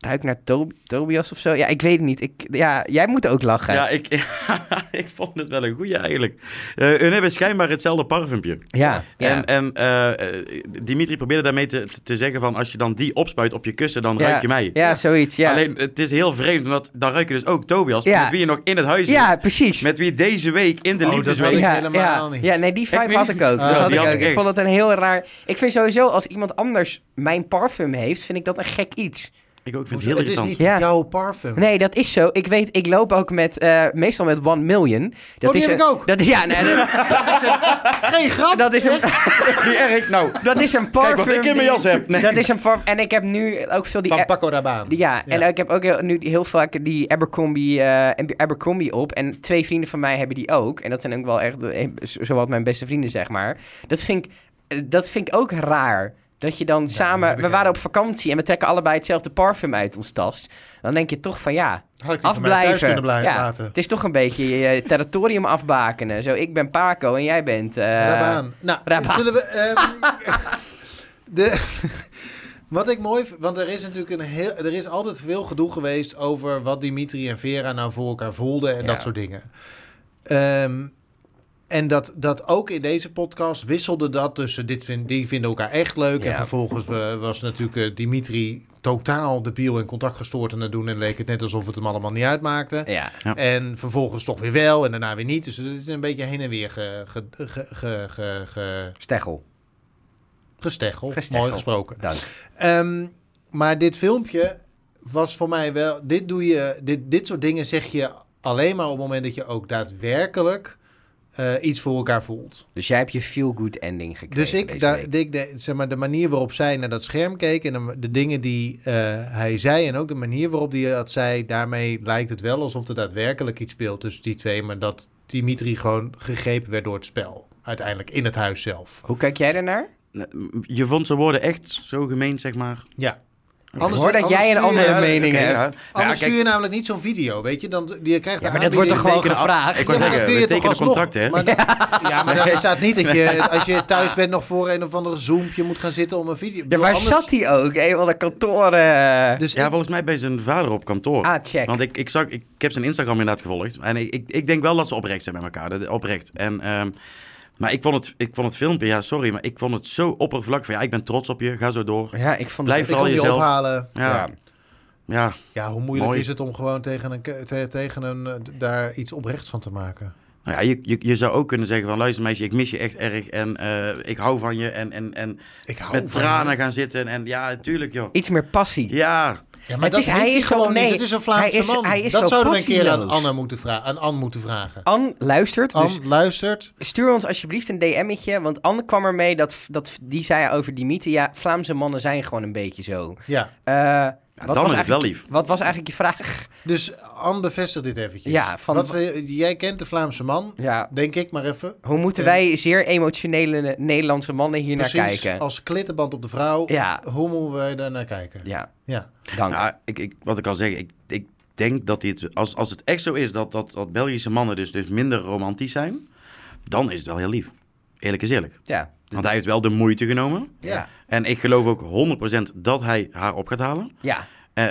ruik naar Tob- Tobias of zo. Ja, ik weet het niet. Ik, ja, jij moet ook lachen. Ja, ik, ik vond het wel een goeie eigenlijk. Eh hun hebben schijnbaar hetzelfde parfumpje. ja. ja. En, en eh, eh, Dimitri probeerde daarmee te, te zeggen van... als je dan die opspuit op je kussen, dan Ja. ruik je mij. Ja, zoiets, ja. Alleen, het is heel vreemd, want dan ruik je dus ook Tobias... Ja. met wie je nog in het huis ja, is. precies. Met wie deze week in de Oh, dat liefdesweek... ja, helemaal ja, niet. Ja, nee, die vibe had ik ook. Dat had ik, had ook. ik vond het een heel raar... Ik vind sowieso, als iemand anders mijn parfum heeft, vind ik dat een gek iets. Ik ook vind het heel het is irritant. niet Ja. jouw parfum. Nee, dat is zo. Ik weet, ik loop ook met, eh, meestal met One Million. Dat Oh, die is heb een, ik ook. Dat, ja, nee, dat, dat is een, Geen grap. dat is een, Niet erg, nou. dat is een parfum. Kijk wat ik in mijn jas heb. Nee. Dat is een parfum. En ik heb nu ook veel die... Van Paco Rabanne. Ja, en ik heb ook heel, nu heel vaak die Abercrombie, eh, Abercrombie op. En twee vrienden van mij hebben die ook. En dat zijn ook wel echt eh, zowat mijn beste vrienden, zeg maar. Dat vind ik, dat vind ik ook raar. Dat je dan samen... We waren op vakantie en we trekken allebei hetzelfde parfum uit ons tas. Dan denk je toch van ja, afblijven. kunnen blijven Ja, laten. het is toch een beetje je territorium afbakenen. Zo, ik ben Paco en jij bent... eh, Rabaan. Nou, Rabaan. zullen we... ehm, de, wat ik mooi... Want er is natuurlijk een heel... Er is altijd veel gedoe geweest over wat Dimitri en Vera nou voor elkaar voelden en Ja. dat soort dingen. Ehm, en dat, dat ook in deze podcast wisselde dat tussen dit vind, die vinden elkaar echt leuk. En vervolgens eh, was natuurlijk eh, Dimitri totaal debiel en contact gestoord aan het doen. En leek het net alsof het hem allemaal niet uitmaakte. Ja, Ja. En vervolgens toch weer wel en daarna weer niet. Dus het is een beetje heen en weer ge, ge, ge, ge, ge, ge- Steggel. gesteggel. Gesteggel. Mooi gesproken. Dank. Ehm, maar dit filmpje was voor mij wel... Dit, doe je, dit, dit soort dingen zeg je alleen maar op het moment dat je ook daadwerkelijk eh, iets voor elkaar voelt. Dus jij hebt je feel-good ending gekregen Dus ik, deze da, ik de, zeg maar, de manier waarop zij naar dat scherm keek en de, de dingen die eh, hij zei en ook de manier waarop hij dat zei, daarmee lijkt het wel alsof er daadwerkelijk iets speelt tussen die twee, maar dat Dimitri gewoon gegrepen werd door het spel. Uiteindelijk in het huis zelf. Hoe kijk jij ernaar? Je vond zijn woorden echt zo gemeen, zeg maar. Ja. Ik hoor dat jij een je- andere Ja, mening oké, hebt. ja. Ja, Ja, Anders kijk, stuur je namelijk niet zo'n video, weet je? Dan, die krijgt de maar dat wordt toch gewoon gevraagd? Ik Ja, maar zeggen, kun je tekenen contracten, hè? Maar ja, maar dan staat niet dat je, als je thuis bent, nog voor een of andere zoompje moet gaan zitten om een video. Ja, waar Anders- zat hij ook? Een van de kantoren. Dus Ja, ik- volgens mij bij zijn vader op kantoor. ah, check. Want ik, ik, zag, ik, ik heb zijn Instagram inderdaad gevolgd. En ik, ik, ik denk wel dat ze oprecht zijn met elkaar. Dat, oprecht. En, ehm, maar ik vond, het, ik vond het filmpje, ja, sorry, maar ik vond het zo oppervlakkig. Van, ja, ik ben trots op je, ga zo door. ja, ik vond Blijf het... ik vooral jezelf. ophalen. Ja, Ja. ja. Ja, hoe moeilijk Mooi. is het om gewoon tegen een, te- tegen een eh, daar iets oprechts van te maken? Nou ja, je, je, je zou ook kunnen zeggen van, luister meisje, ik mis je echt erg. En eh, ik hou van je. En, en, en Ik hou met van tranen je. gaan zitten. En ja, tuurlijk joh. Iets meer passie. Ja, Ja, Het is- hij is gewoon nee, niet. Het is een Vlaamse hij is- man. hij is dat zo zouden we een keer aan. Anne moeten, vra aan Anne moeten vragen. Anne luistert, dus Anne luistert. stuur ons alsjeblieft een DM'tje. Want Anne kwam ermee dat, dat die zei over Dimitri. Ja, Vlaamse mannen zijn gewoon een beetje zo. Ja. Eh, Ja, dan was is het wel eigenlijk- lief. Wat was eigenlijk je vraag? Dus Anne, bevestig dit eventjes. Ja, van- Wat, jij kent de Vlaamse man, Ja, denk ik maar even. hoe moeten wij zeer emotionele Nederlandse mannen hier naar Precies, kijken? als klittenband op de vrouw. Ja. Hoe moeten wij daar naar kijken? Ja, Ja. dank. Nou, ik, ik, wat ik al zeg, ik, ik denk dat dit, als, als het echt zo is dat, dat, dat Belgische mannen dus, dus minder romantisch zijn, dan is het wel heel lief. Eerlijk is eerlijk. ja. Want hij heeft wel de moeite genomen. Ja. En ik geloof ook 100% dat hij haar op gaat halen. ja. Eh,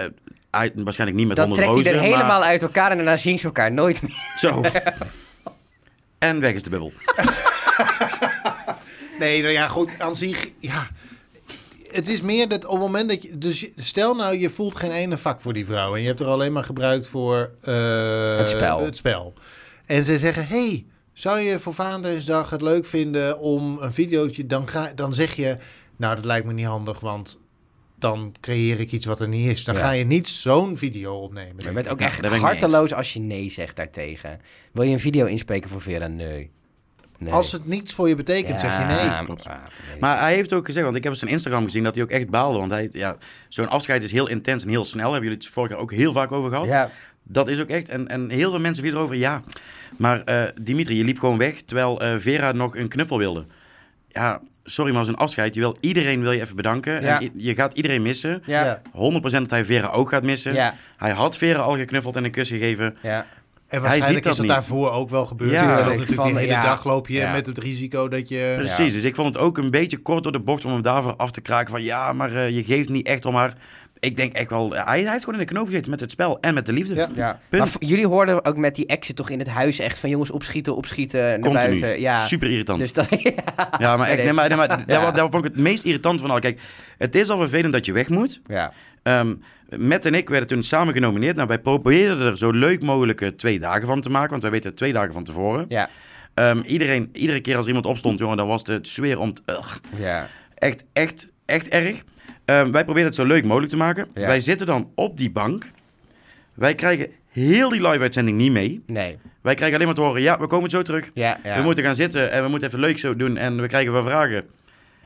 hij, waarschijnlijk niet met Dan 100 trekt hij er rozen, helemaal uit elkaar en daarna zien ze elkaar nooit meer. Zo. en weg is de bubbel. Nee, nou ja, goed, aan zich, ja. Het is meer dat op het moment dat je... Dus stel nou, je voelt geen ene vak voor die vrouw. En je hebt er alleen maar gebruikt voor... eh, Het spel. Het spel. En ze zeggen, hey, zou je voor Vaderdag het leuk vinden om een videootje... Dan, ga, dan zeg je, nou, dat lijkt me niet handig, want... Dan creëer ik iets wat er niet is. Dan Ja. ga je niet zo'n video opnemen. Je bent ook Ja, echt harteloos als je nee zegt daartegen. Wil je een video inspreken voor Vera? Nee. nee. Als het niets voor je betekent, zeg je nee. klopt. Maar hij heeft ook gezegd, want ik heb op zijn Instagram gezien dat hij ook echt baalde. Want hij, ja, zo'n afscheid is heel intens en heel snel. Hebben jullie het vorig jaar ook heel vaak over gehad? Dat is ook echt. En, en heel veel mensen vielen erover, ja. Maar eh, Dimitri, je liep gewoon weg terwijl eh, Vera nog een knuffel wilde. Ja, sorry, maar zo'n afscheid. Je wil, iedereen wil je even bedanken. Ja. En je gaat iedereen missen. ja, Ja. ja, 100% dat hij Vera ook gaat missen. ja, Hij had Vera al geknuffeld en een kus gegeven. ja. En Hij ziet waarschijnlijk is dat niet. daarvoor ook wel gebeurd. Ja. Ja, Tuurlijk, natuurlijk van, de hele ja. dag loop je Ja. met het risico dat je... Precies, dus ik vond het ook een beetje kort door de bocht om hem daarvoor af te kraken. Van ja, maar eh, je geeft niet echt om haar. Ik denk echt wel, hij, hij heeft gewoon in de knoop gezeten met het spel en met de liefde. Ja. ja. Punt. Maar v- jullie hoorden ook met die exit toch in het huis echt van jongens opschieten, opschieten, naar Continu. buiten. Ja, Super irritant. dus dat, Ja, maar echt, Nee, maar, nee, maar Ja. daar, daar vond ik het meest irritant van al. Kijk, het is al vervelend dat je weg moet. ja, Ehm Matt en ik werden toen samen genomineerd. Nou, wij probeerden er zo leuk mogelijke twee dagen van te maken. Want wij weten het twee dagen van tevoren. ja, Ehm, iedereen, iedere keer als iemand opstond, jongen, dan was het sfeer om... te- ugh. ja, echt, echt, echt erg. Ehm, wij proberen het zo leuk mogelijk te maken. Ja. Wij zitten dan op die bank. Wij krijgen heel die live-uitzending niet mee. nee, Wij krijgen alleen maar te horen, ja, we komen zo terug. ja, ja. We moeten gaan zitten en we moeten even leuk zo doen. En we krijgen wel vragen.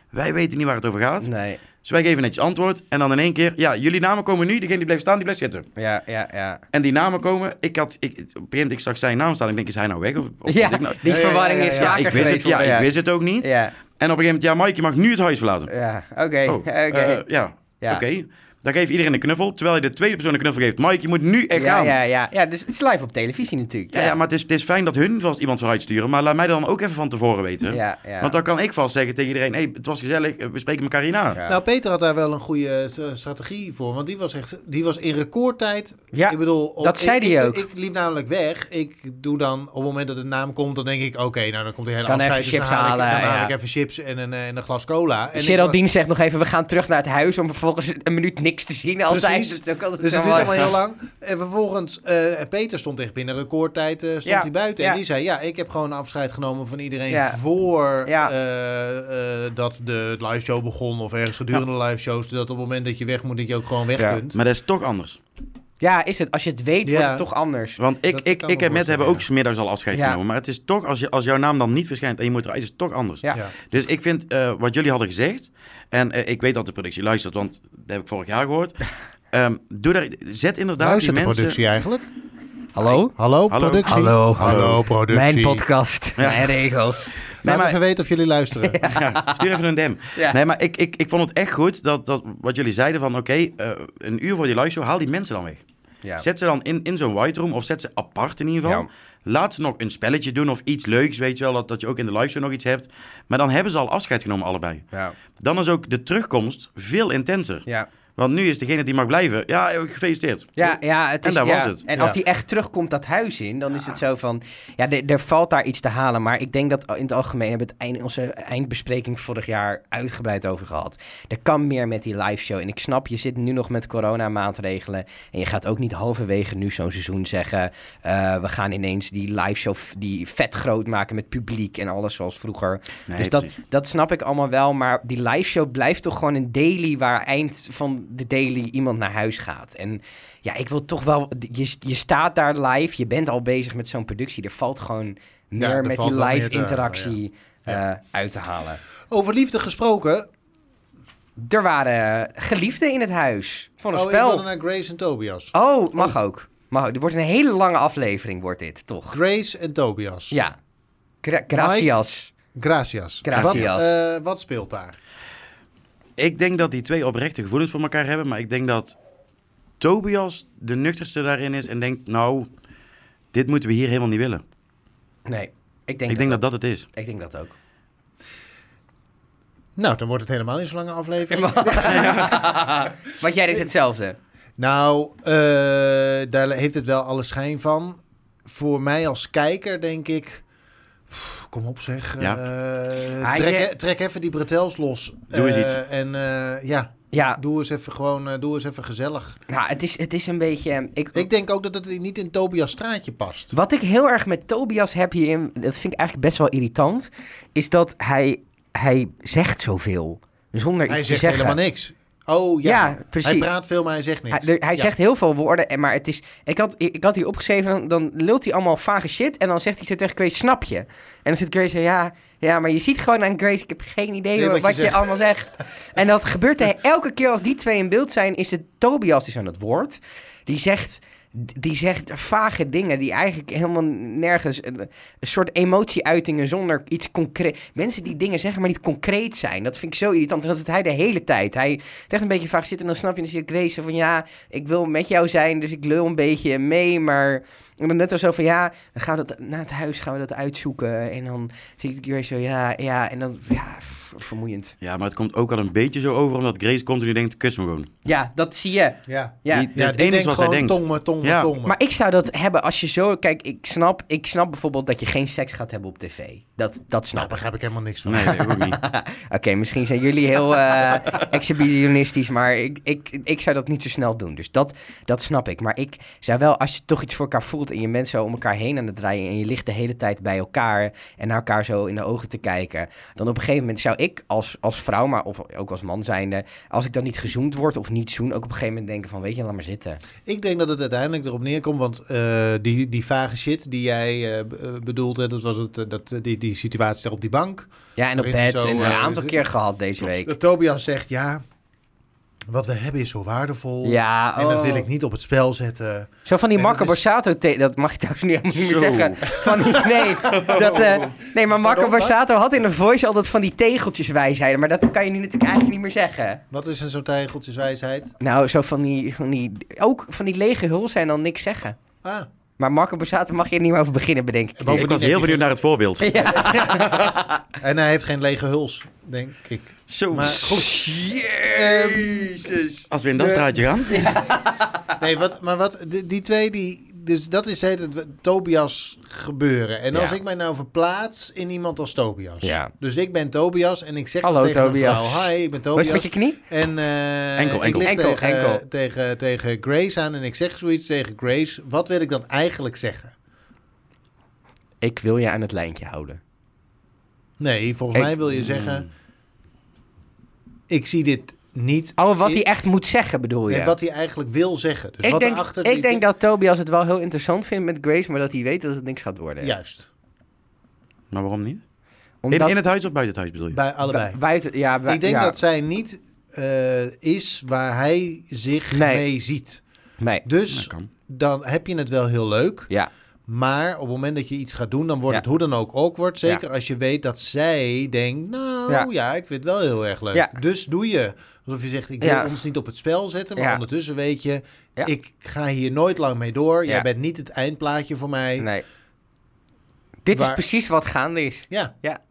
Wij weten niet waar het over gaat. Nee, Dus wij geven netjes antwoord. En dan in één keer, ja, jullie namen komen nu. Degene die blijft staan, die blijft zitten. ja, ja, ja. En die namen komen. Ik had, ik, op een gegeven moment, ik zag zijn naam staan. Ik denk, is hij nou weg? Of, of Ja, ik nou- die Ja, ja, verwarring ja, ja, is ja. ja, vaker ik wist het, ja, ik wist het ook niet. Ja, En op een gegeven moment, ja, Mike, je mag nu het huis verlaten. ja, oké, Oh, oké. eh, Ja. oké. Dan geeft iedereen een knuffel, terwijl je de tweede persoon een knuffel geeft. Mike, je moet nu echt ja, gaan. ja, ja, ja, dus het is live op televisie natuurlijk. Ja, ja, maar het is, het is fijn dat hun vast iemand vooruit sturen. Maar laat mij dan ook even van tevoren weten. Ja, ja. Want dan kan ik vast zeggen tegen iedereen... Hey, het was gezellig, we spreken elkaar hierna. Ja. Nou, Peter had daar wel een goede eh, strategie voor. Want die was echt, die was in recordtijd. Ja, ik bedoel, op- dat zei ik, hij ik- ook. Ik, liep namelijk weg. Ik doe dan, op het moment dat de naam komt, dan denk ik, oké, nou dan komt de hele Kan afscheid. even dus dan chips haal ik, halen, dan haal ja. ik even chips en een, eh, en een glas cola. En Geraldine zegt nog even, we gaan terug naar het huis om vervolgens een minuut niks te zien. Altijd. Precies. Het is ook altijd Dus het duurt allemaal heel lang. En vervolgens, eh, Peter stond echt binnen recordtijd eh, stond Ja, hij buiten. ja. En die zei, ja, ik heb gewoon afscheid genomen van iedereen Ja. voor Ja. eh, eh, dat de live show begon. Of ergens gedurende de live shows. Zodat op het moment dat je weg moet, dat je ook gewoon weg Ja. kunt. Maar dat is toch anders. Ja, is het. Als je het weet, wordt het toch anders. Want ik, ik, ik en Matt hebben ook ja. 's middags al afscheid Ja. genomen. Maar het is toch, als, je, als jouw naam dan niet verschijnt en je moet eruit, is het toch anders. Ja. Ja. Dus ik vind eh, wat jullie hadden gezegd, en eh, ik weet dat de productie luistert, want dat heb ik vorig jaar gehoord. Ehm, doe daar, zet inderdaad Luistert die de mensen... productie eigenlijk? Hallo? Hallo, Hallo. productie? Hallo. Hallo, productie. Mijn podcast. Ja. Mijn regels. Laat maar- even weten of jullie luisteren. Ja, stuur even een dem. Ja. Nee, maar ik, ik, ik vond het echt goed dat, dat wat jullie zeiden van... Oké, eh, een uur voor die live show, haal die mensen dan weg. Ja. Zet ze dan in, in zo'n white room of zet ze apart in ieder geval. Ja. Laat ze nog een spelletje doen of iets leuks, weet je wel. Dat, dat je ook in de live show nog iets hebt. Maar dan hebben ze al afscheid genomen allebei. Ja. Dan is ook de terugkomst veel intenser. Ja. Want nu is degene die mag blijven, ja, gefeliciteerd. Ja, ja, het En is, daar ja. was het. En als die echt terugkomt dat huis in, dan is het zo van... Ja, er, valt daar iets te halen. Maar ik denk dat in het algemeen hebben we het eind, onze eindbespreking vorig jaar uitgebreid over gehad. Er kan meer met die live show. En ik snap, je zit nu nog met coronamaatregelen. En je gaat ook niet halverwege nu zo'n seizoen zeggen... eh, we gaan ineens die live show die vet groot maken met publiek en alles zoals vroeger. Nee, dus dat, precies. dat snap ik allemaal wel. Maar die live show blijft toch gewoon een daily... waar eind van de daily iemand naar huis gaat. En ja, ik wil toch wel... Je, je staat daar live, je bent al bezig met zo'n productie. Er valt gewoon meer er met die live te interactie ja. eh, uit te halen. Over liefde gesproken. er waren geliefden in het huis van een Oh, ik spel. wilde naar Grace en Tobias. Oh, mag ook. Mag ook. Er wordt een hele lange aflevering, wordt dit, toch? Grace en Tobias. Ja. Gra- gracias. Gracias. Gracias. Wat, eh, wat speelt daar? Ik denk dat die twee oprechte gevoelens voor elkaar hebben. Maar ik denk dat Tobias de nuchterste daarin is. En denkt, nou, dit moeten we hier helemaal niet willen. Nee, ik denk, ik denk dat, dat dat het is. Ik denk dat ook. Nou, dan wordt het helemaal niet zo'n lange aflevering. Want jij deed hetzelfde. Nou, eh, daar heeft het wel alle schijn van. Voor mij als kijker denk ik... pff, Kom op zeg. Ja. eh, Ah, trek, je- trek even die bretels los. Doe eens Eh, iets. En eh, ja, Ja, doe eens even gewoon, eh, doe eens even gezellig. nou, het is, het is een beetje... Ik, Ik denk ook dat het niet in Tobias straatje past. Wat ik heel erg met Tobias heb hierin, dat vind ik eigenlijk best wel irritant, is dat hij, hij zegt zoveel. Zonder Hij iets zegt te zeggen. helemaal niks. Oh ja, Ja, precies. hij praat veel, maar hij zegt niks. Hij, er- hij Ja. zegt heel veel woorden, en- maar het is... Ik had, ik, had hier opgeschreven, dan, dan lult hij allemaal vage shit... en dan zegt hij zo tegen Grace, snap je? En dan zit Grace ja, ja, maar je ziet gewoon aan Grace... ik heb geen idee Nee, wat, wat je zegt. allemaal zegt. En dat gebeurt hij elke keer als die twee in beeld zijn... is het Tobias is aan het woord. Die zegt... Die zegt vage dingen die eigenlijk helemaal nergens... Een, soort emotieuitingen zonder iets concreet... Mensen die dingen zeggen, maar niet concreet zijn. Dat vind ik zo irritant. Dat is hij de hele tijd. Hij zegt een beetje vaag zitten en dan snap je... dan zie je Grace van ja, ik wil met jou zijn... dus ik lul een beetje mee, maar... En dan net als zo van ja, dan gaan we dat, na het huis gaan we dat uitzoeken. En dan zie ik Grace zo ja, ja. En dan, ja, pff, vermoeiend. Ja, maar het komt ook al een beetje zo over, omdat Grace continu denkt, kus me gewoon. Ja, dat zie je. Ja, Ja. Die- ja dat is het enige denkt wat zij gewoon denkt. tong me, tong me, Ja. tong me. Maar ik zou dat hebben als je zo... Kijk, ik snap, ik snap bijvoorbeeld dat je geen seks gaat hebben op tv. Dat, dat Daar snap ik. begrijp ik helemaal niks van. Nee, dat ook niet. Oké, misschien zijn jullie heel eh exhibitionistisch, maar ik, ik, ik zou dat niet zo snel doen. Dus dat, dat snap ik. Maar ik zou wel, als je toch iets voor elkaar voelt en je bent zo om elkaar heen aan het draaien en je ligt de hele tijd bij elkaar en naar elkaar zo in de ogen te kijken, dan op een gegeven moment zou ik als, als vrouw, maar of ook als man zijnde, als ik dan niet gezoend word of niet zoen, ook op een gegeven moment denken van, weet je, laat maar zitten. Ik denk dat het uiteindelijk erop neerkomt, want eh, die, die vage shit die jij eh, bedoelt, hè, dat was het, dat, die, die situatie daar op die bank. Ja, en op bed zo, en een aantal keer gehad deze week. Dat Tobias zegt, ja, wat we hebben is zo waardevol. Ja, En dat oh. wil ik niet op het spel zetten. Zo van die En Marco dat is- Borsato, dat mag je trouwens nu helemaal niet meer Zo. zeggen. Van die, nee, dat, eh, nee, maar Marco Pardon, wat? Borsato had in de voice altijd van die tegeltjes wijsheden. Maar dat kan je nu natuurlijk eigenlijk niet meer zeggen. Wat is een zo'n tegeltjeswijsheid? Nou, zo van die, van die, ook van die lege hulsen en dan niks zeggen. Ah, Maar Marco Borsato mag je er niet meer over beginnen, bedenk ik. Bovendien Ik was heel benieuwd naar het voorbeeld. en hij heeft geen lege huls, denk ik. Zo. Maar goed. Jezus. Als we in dat de- straatje gaan. Nee, wat, maar wat, die, die twee, die, dus dat is het, het Tobias gebeuren. En als Ja. ik mij nou verplaats in iemand als Tobias. Ja. Dus ik ben Tobias en ik zeg Hallo, tegen Tobias. mijn vrouw, hi, ik ben Wat is Tobias. met je knie? En eh, Enkel, enkel. Enkel, tegen, enkel. Tegen, tegen Grace aan en ik zeg zoiets tegen Grace. Wat wil ik dan eigenlijk zeggen? Ik wil je aan het lijntje houden. Nee, volgens Ik- mij wil je zeggen... Ik zie dit niet... Oh, wat in- hij echt moet zeggen, bedoel je? Nee, wat hij eigenlijk wil zeggen. Dus ik wat denk, erachter ik denk dat Tobias het wel heel interessant vindt met Grace, maar dat hij weet dat het niks gaat worden. Juist, Maar waarom niet? In, Omdat, in het huis of buiten het huis bedoel je? bij allebei. bu- buiten, ja, bu- Ik denk ja. dat zij niet eh, is waar hij zich Nee. mee ziet. Nee, Dus dan heb je het wel heel leuk. ja. Maar op het moment dat je iets gaat doen, dan wordt Ja. het hoe dan ook awkward. Zeker als je weet dat zij denkt, nou ja. Ja. ik vind het wel heel erg leuk. Dus doe je. Alsof je zegt, ik wil ons niet op het spel zetten. Maar ondertussen weet je, ik ga hier nooit lang mee door. Jij bent niet het eindplaatje voor mij. Nee. Dit Waar- is precies wat gaande is. Ja. Ja.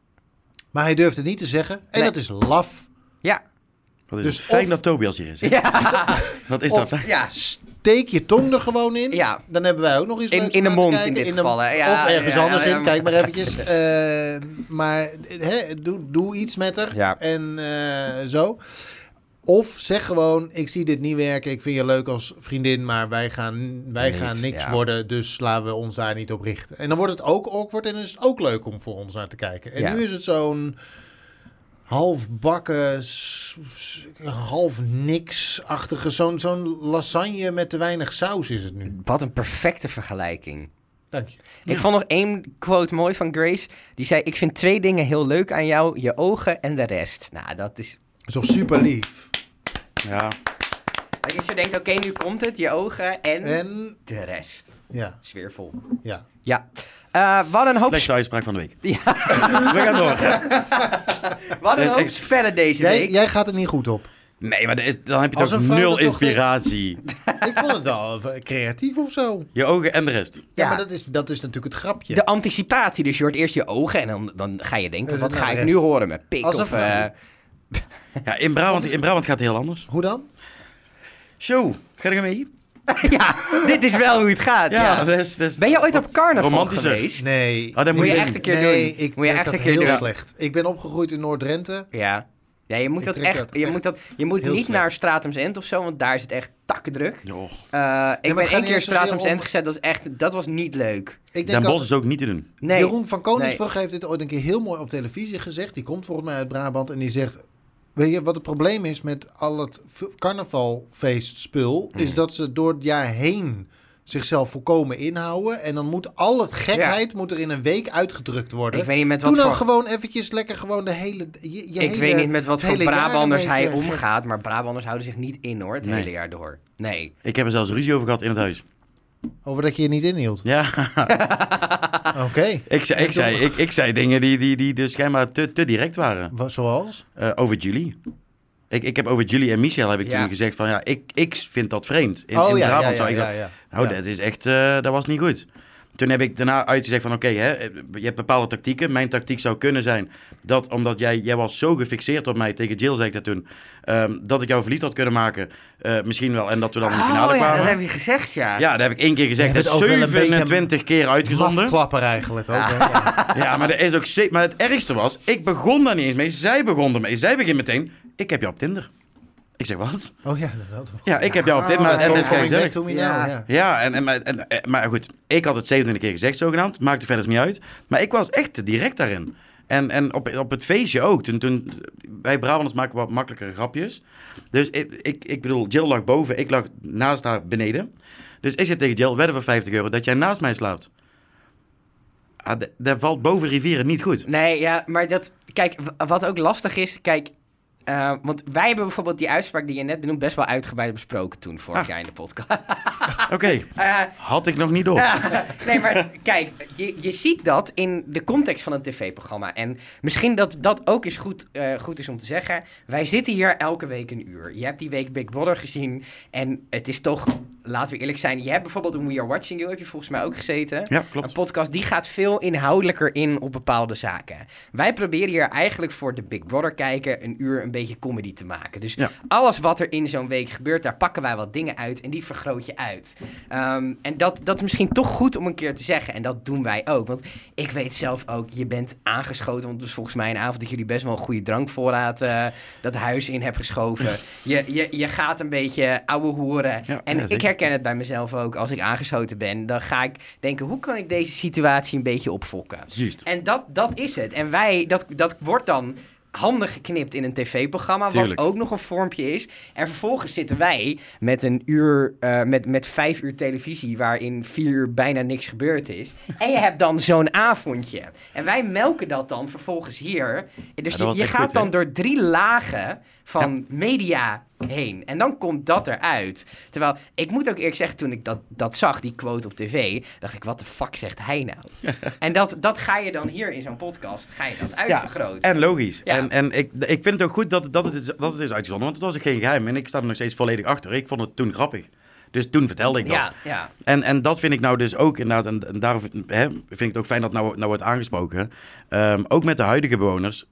Maar hij durft het niet te zeggen. En Nee. dat is laf. Ja. Wat is Dus het fijn of- dat Tobias hier is. hè? Ja. Wat is Of- dat? fijn. ja. Steek je tong er gewoon in. Ja. Dan hebben wij ook nog iets In- leuks in de mond in dit geval? Ja, of ergens ja, anders ja, in. ja. Kijk maar eventjes. Eh, maar hè, doe, doe iets met haar. Ja. En eh, zo. Of zeg gewoon, ik zie dit niet werken. Ik vind je leuk als vriendin, maar wij gaan, wij Niet, gaan niks ja. worden. Dus laten we ons daar niet op richten. En dan wordt het ook awkward en is het ook leuk om voor ons naar te kijken. En Ja. nu is het zo'n halfbakken, s- s- half niks-achtige, zo'n zo'n lasagne met te weinig saus is het nu. Wat een perfecte vergelijking. Dank je. Ik vond nog één quote mooi van Grace. Die zei, ik vind twee dingen heel leuk aan jou. Je ogen en de rest. Nou, dat is... toch super lief. Ja, Dat je zo denkt, oké, nu komt het, je ogen en, En de rest. ja, Sfeervol. ja. Ja. Eh hadden een hoop, slechtste uitspraak van de week. Ja. We gaan door. hadden een hoop echt- spellen deze Jij, week. jij gaat er niet goed op. Nee, maar is- dan heb je toch nul toch inspiratie. Ik vond het wel eh, creatief of zo. Je ogen en de rest. Ja, Ja. maar dat is, dat is natuurlijk het grapje. De anticipatie, dus je hoort eerst je ogen en dan, dan ga je denken, Dus wat ga ik nu horen met pik Als een of... eh, Ja, in Brabant, in Brabant gaat het heel anders. Hoe dan? Show, ga je mee? ja, dit is wel hoe het gaat. Ja, Ja. Ben je ooit op carnaval romantischer. geweest? Nee. Oh, dat ik moet je echt een keer nee, doen. ik Moet je echt dat een keer heel doen. slecht. Ik ben opgegroeid in Noord-Drenthe. Ja. Ja, je moet dat echt, dat je echt moet dat, je moet niet slecht. naar Stratums End of zo, want daar is het echt takkendruk. Eh, ik het ben één niet keer Stratums om- End gezet, dat, is echt, dat was niet leuk. Ik denk Den dat Bosch is ook niet te doen. Nee. Jeroen van Koningsbrug heeft dit ooit een keer heel mooi op televisie gezegd. Die komt volgens mij uit Brabant en die zegt... Weet je wat het probleem is met al het carnavalfeestspul? Is dat ze door het jaar heen zichzelf volkomen inhouden. En dan moet al het gekheid moet er in een week uitgedrukt worden. Ik weet niet met Doe wat nou voor... gewoon eventjes lekker gewoon de hele... Je, je Ik hele- weet niet met wat voor Brabanders hij omgaat, maar Brabanders houden zich niet in hoor, het Nee. hele jaar door. Nee. Ik heb er zelfs ruzie over gehad in het huis. Over dat je je niet inhield. Ja, Oké. ik, zei, ik, zei, ik, ik zei dingen die, die, die dus schijnbaar te, te direct waren. Wa- Zoals? Eh, over Julie. Ik, ik heb over Julie en Michel heb ik Ja. toen gezegd van ja, ik, ik vind dat vreemd. In, oh in ja, Brabant ja, ja, zou ik ja, dat- ja. Nou, Ja. dat is echt, eh, dat was niet goed. Toen heb ik daarna uitgezegd van oké, hè, je hebt bepaalde tactieken. Mijn tactiek zou kunnen zijn dat omdat jij, jij was zo gefixeerd op mij, tegen Jill zei ik dat toen, ehm, dat ik jou verliefd had kunnen maken. Eh, misschien wel, en dat we dan in de finale oh ja, kwamen. dat heb je gezegd, ja. Ja, dat heb ik één keer gezegd. Dat bent is ook wel een beetje 27 keer uitgezonden. Mafklapper eigenlijk ook. hè? Ja. Ja, maar, dat is ook maar het ergste was, ik begon daar niet eens mee. Zij begon ermee. Zij begint meteen, ik heb jou op Tinder. Ik zeg, wat? Oh ja, dat had Ja, ik heb jou op Tinder. Oh, maar, en me Ja. now, ja. Ja, en, en, maar- en, en- maar goed, ik had het 27 keer gezegd zogenaamd. Maakte verder niet uit. Maar ik was echt te direct daarin. En, en op, op het feestje ook. Toen, toen, wij Brabanders maken wat makkelijkere grapjes. Dus ik, ik, ik bedoel, Jill lag boven, ik lag naast haar beneden. Dus ik zeg tegen Jill, wedden voor 50 euro dat jij naast mij slaapt. Ah, dat valt boven rivieren niet goed. Nee, ja, maar dat... Kijk, wat ook lastig is, kijk... eh, want wij hebben bijvoorbeeld die uitspraak die je net benoemt best wel uitgebreid besproken toen, vorig Ah. jaar in de podcast. Oké, Eh, had ik nog niet door. Ja, nee, maar kijk, je, je ziet dat in de context van een tv-programma. En misschien dat dat ook eens goed, eh, goed is om te zeggen. Wij zitten hier elke week een uur. Je hebt die week Big Brother gezien. En het is toch, laten we eerlijk zijn. Je hebt bijvoorbeeld een We Are Watching You, heb je volgens mij ook gezeten. Ja, Een klopt. podcast die gaat veel inhoudelijker in op bepaalde zaken. Wij proberen hier eigenlijk voor de Big Brother kijken een uur een beetje comedy te maken. Dus Ja. alles wat er in zo'n week gebeurt, daar pakken wij wat dingen uit en die vergroot je uit. Ehm, en dat, dat is misschien toch goed om een keer te zeggen. En dat doen wij ook. Want ik weet zelf ook, je bent aangeschoten. Want het was volgens mij een avond dat jullie best wel een goede drankvoorraad eh, dat huis in hebben geschoven. je, je, je gaat een beetje ouwe hoeren. Ja, en ja, ik herken het bij mezelf ook. Als ik aangeschoten ben, dan ga ik denken, hoe kan ik deze situatie een beetje opfokken? Juist. En dat, dat is het. En wij, dat, dat wordt dan handig geknipt in een tv-programma, wat ook nog een vormpje is. En vervolgens zitten wij met een uur, eh, met, met vijf uur televisie, waarin vier uur bijna niks gebeurd is. En je hebt dan zo'n avondje. En wij melken dat dan vervolgens hier. Dus je, gaat goed, dan door drie lagen van media heen. En dan komt dat eruit. Terwijl, ik moet ook eerlijk zeggen, toen ik dat, dat zag, die quote op tv, dacht ik, wat de fuck zegt hij nou? en dat, dat ga je dan hier in zo'n podcast, ga je dat uitvergroten. En logisch. Ja. En, en ik, ik vind het ook goed dat, dat, het is, dat het is uitgezonden, want het was ook geen geheim. En ik sta er nog steeds volledig achter. Ik vond het toen grappig. Dus toen vertelde ik dat. ja, ja. En, en dat vind ik nou dus ook inderdaad, en, en daarom hè, vind ik het ook fijn dat nou, nou wordt aangesproken. Ehm, ook met de huidige bewoners.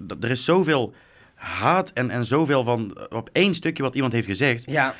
dat- er is zoveel haat en, en zoveel van eh, op één stukje wat iemand heeft gezegd. Ja,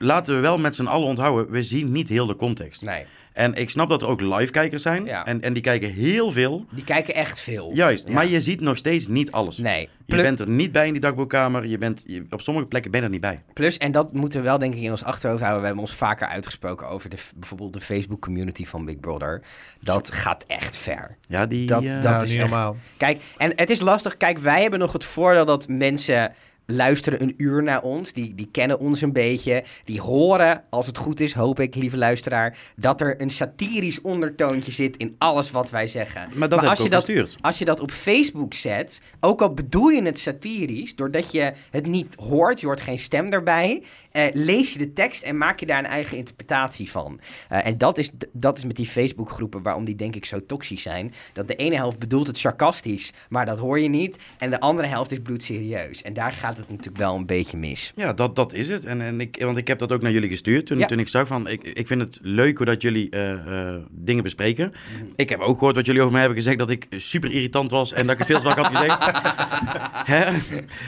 Laten we wel met z'n allen onthouden, we zien niet heel de context. nee. En ik snap dat er ook live-kijkers zijn. Ja. En, en die kijken heel veel. Die kijken echt veel. Juist, Ja. maar je ziet nog steeds niet alles. Nee. Je bent er niet bij in die dagboekkamer. Je bent, je- op sommige plekken ben je er niet bij. plus, en dat moeten we wel denk ik in ons achterhoofd houden. We hebben ons vaker uitgesproken over de, bijvoorbeeld de Facebook community van Big Brother. Dat gaat echt ver. Ja, die... Dat- eh, dat- nou, is niet echt- normaal. Kijk, en het is lastig. Kijk, wij hebben nog het voordeel dat mensen luisteren een uur naar ons. Die, die kennen ons een beetje. Die horen, als het goed is, hoop ik, lieve luisteraar, dat er een satirisch ondertoontje zit in alles wat wij zeggen. Maar dat als je dat, gestuurd. als je dat op Facebook zet, ook al bedoel je het satirisch, doordat je het niet hoort, je hoort geen stem erbij, eh, lees je de tekst en maak je daar een eigen interpretatie van. Eh, en dat is, dat is met die Facebookgroepen waarom die denk ik zo toxisch zijn. Dat de ene helft bedoelt het sarcastisch, maar dat hoor je niet. En de andere helft is bloedserieus. En daar gaat het natuurlijk wel een beetje mis. Ja, dat, dat is het. En, en ik, want ik heb dat ook naar jullie gestuurd toen, Ja. toen ik zag van... Ik, ik vind het leuk hoe dat jullie eh, dingen bespreken. Mhm. Ik heb ook gehoord wat jullie over mij hebben gezegd... dat ik super irritant was en dat ik het veel te vaak had gezegd. Hè?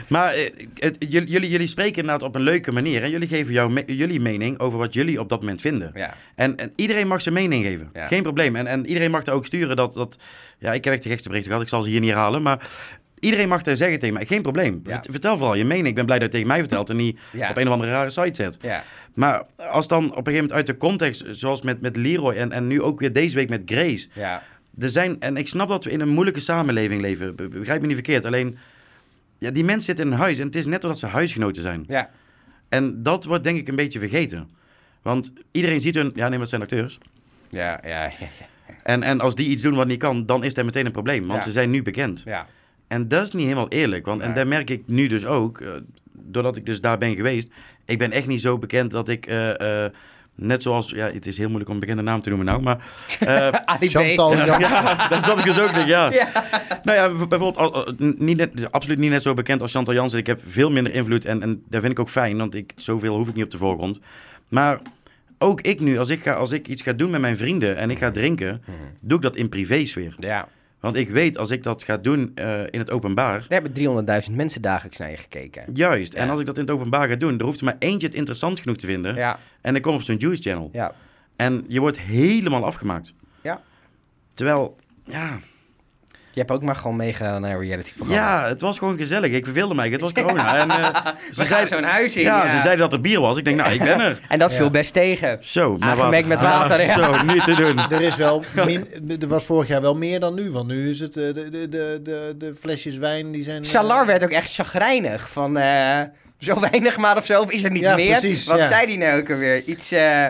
Maar het- jullie, jullie, jullie spreken inderdaad op een leuke manier. En jullie geven jouw me- jullie mening over wat jullie op dat moment vinden. Ja. En, en iedereen mag zijn mening geven. Ja. Geen probleem. En, en iedereen mag er ook sturen dat, dat... Ja, ik heb echt de gekste berichten gehad. Ik zal ze hier niet herhalen. Maar iedereen mag er zeggen tegen mij. Geen probleem. Ja. Vertel vooral je mening. Ik ben blij dat je tegen mij vertelt. En niet Ja. op een of andere rare site zet. Ja. Maar als dan op een gegeven moment uit de context... Zoals met, met Leroy en, en nu ook weer deze week met Grace... Ja. Er zijn, en ik snap dat we in een moeilijke samenleving leven. Be- Begrijp me niet verkeerd. Alleen, ja, die mensen zitten in een huis. En het is net alsof ze huisgenoten zijn. Ja. En dat wordt denk ik een beetje vergeten. Want iedereen ziet hun... Ja, nee, maar het zijn acteurs. Ja. Ja. Ja. En, en als die iets doen wat niet kan, dan is er meteen een probleem. Want Ja. ze zijn nu bekend. Ja. En dat is niet helemaal eerlijk. Want, en daar merk ik nu dus ook, eh, doordat ik dus daar ben geweest. Ik ben echt niet zo bekend dat ik, eh, eh, net zoals, ja, het is heel moeilijk om een bekende naam te noemen nou, maar... eh. Chantal ja, Jan. ja, daar zat ik dus ook denk ja. Ja. Nou ja, bijvoorbeeld, al- al- niet net, absoluut niet net zo bekend als Chantal Jansen. Ik heb veel minder invloed en, en dat vind ik ook fijn, want ik, zoveel hoef ik niet op de voorgrond. Maar ook ik nu, als ik, ga, als ik iets ga doen met mijn vrienden en ik ga drinken, doe ik dat in privésfeer. Ja. Want ik weet, als ik dat ga doen eh, in het openbaar, Er hebben 300.000 mensen dagelijks naar je gekeken. juist. En als ik dat in het openbaar ga doen, er hoeft er maar eentje het interessant genoeg te vinden. Ja. En ik kom op zo'n Juice Channel. Ja. En je wordt helemaal afgemaakt. Ja. Terwijl, ja, Je hebt ook maar gewoon meegedaan naar een reality-programma. ja, het was gewoon gezellig. Ik verveelde mij. Het was corona. En, eh, We gaan zo'n huis in. ja, ja. ze zeiden dat er bier was. Ik denk, nou, ik ben er. En dat Ja. viel best tegen. Zo, met Aangemengd met Ah, water, ja. Zo, niet te doen. Er is wel min, er was vorig jaar wel meer dan nu, want nu is het eh, de, de, de, de, de flesjes wijn die zijn. eh, Salar werd ook echt chagrijnig van eh, zo weinig maar of zo, of is er niet Ja, meer? precies, Wat ja. zei die nou ook alweer? Iets, eh,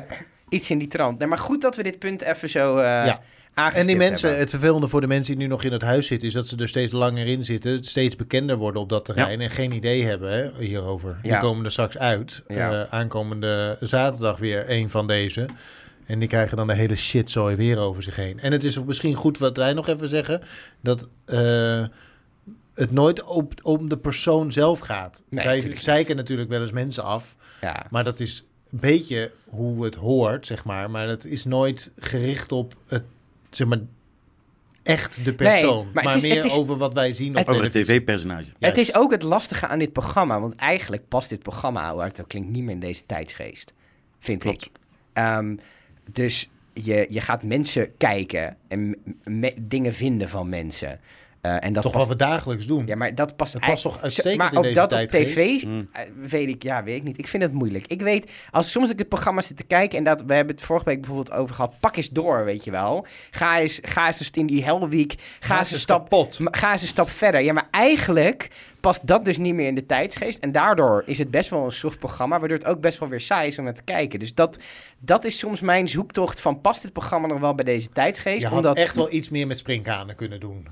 iets in die trant. Nee, maar goed dat we dit punt even zo eh Ja. En die mensen, hebben. het vervelende voor de mensen die nu nog in het huis zitten, is dat ze er steeds langer in zitten, steeds bekender worden op dat terrein en geen idee hebben hè, hierover. Die komen er straks uit. Ja. Eh, aankomende zaterdag weer een van deze. En die krijgen dan de hele shitzooi weer over zich heen. En het is misschien goed wat wij nog even zeggen, dat eh, het nooit op, om de persoon zelf gaat. Nee, wij zeiken natuurlijk wel eens mensen af, Ja. maar dat is een beetje hoe het hoort, zeg maar. Maar dat is nooit gericht op het, zeg maar, echt de persoon. maar maar is- meer is- over wat wij zien op het- Over het tv-personage. Het is ook het lastige aan dit programma, want eigenlijk past dit programma, hard het ook klinkt, niet meer in deze tijdsgeest. Vind Klopt. ik. Ehm, dus je, je gaat mensen kijken en me- dingen vinden van mensen. Eh, en dat Toch past, wat we dagelijks doen. Ja, maar dat past Dat past toch uitstekend maar in ook deze dat op tijdgeest? tv, Mm. eh, weet ik, ja, weet ik niet. Ik vind het moeilijk. Ik weet, als soms ik het programma zit te kijken en dat, we hebben het vorige week bijvoorbeeld over gehad, pak eens door, weet je wel. Ga eens, ga eens in die Hell Week, ga eens een stap, kapot. ga eens een stap verder. Ja, maar eigenlijk past dat dus niet meer in de tijdsgeest. En daardoor is het best wel een soft programma, waardoor het ook best wel weer saai is om naar te kijken. Dus dat, dat is soms mijn zoektocht van, past dit programma nog wel bij deze tijdsgeest? Je had Omdat, echt wel iets meer met springkanen kunnen doen.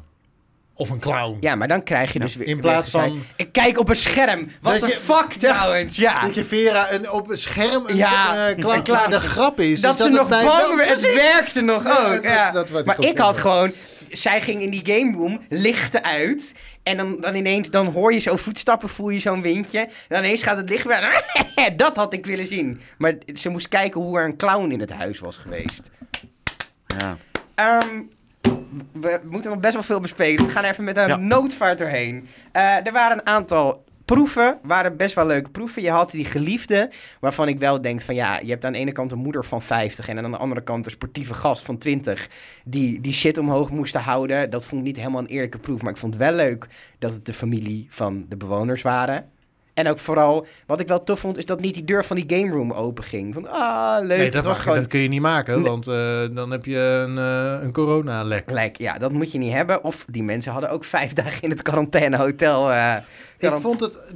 Of een clown. Ja, maar dan krijg je dus weer... in weer plaats van- Ik kijk op een scherm. Wat Dat de fuck Ja. trouwens, ja. Dat je Vera een, op een scherm een, Ja, eh, kla- een clown. maar de grap is... dat is ze het nog bang werd. Het werkte nog Ja, ook. dat ja. dat was maar ik had wel. gewoon... Zij ging in die game room, lichten uit. En dan, dan ineens dan hoor je zo voetstappen, voel je zo'n windje. En dan ineens gaat het licht weer... dat had ik willen zien. Maar ze moest kijken hoe er een clown in het huis was geweest. Ja. Ehm, we moeten nog best wel veel bespelen. We gaan even met een Ja. noodvaart doorheen. Eh, er waren een aantal proeven, waren best wel leuke proeven. Je had die geliefde, waarvan ik wel denk van ja, je hebt aan de ene kant een moeder van 50 en aan de andere kant een sportieve gast van 20 die die shit omhoog moesten houden. Dat vond ik niet helemaal een eerlijke proef, maar ik vond het wel leuk dat het de familie van de bewoners waren. En ook vooral, wat ik wel tof vond, is dat niet die deur van die game room open ging. Van, ah, leuk. Nee, dat, was mag je- gewoon dat kun je niet maken, Nee. want eh, dan heb je een, eh, een corona-lek. Gelijk, ja, dat moet je niet hebben. Of die mensen hadden ook vijf dagen in het quarantainehotel. eh Ik vond het...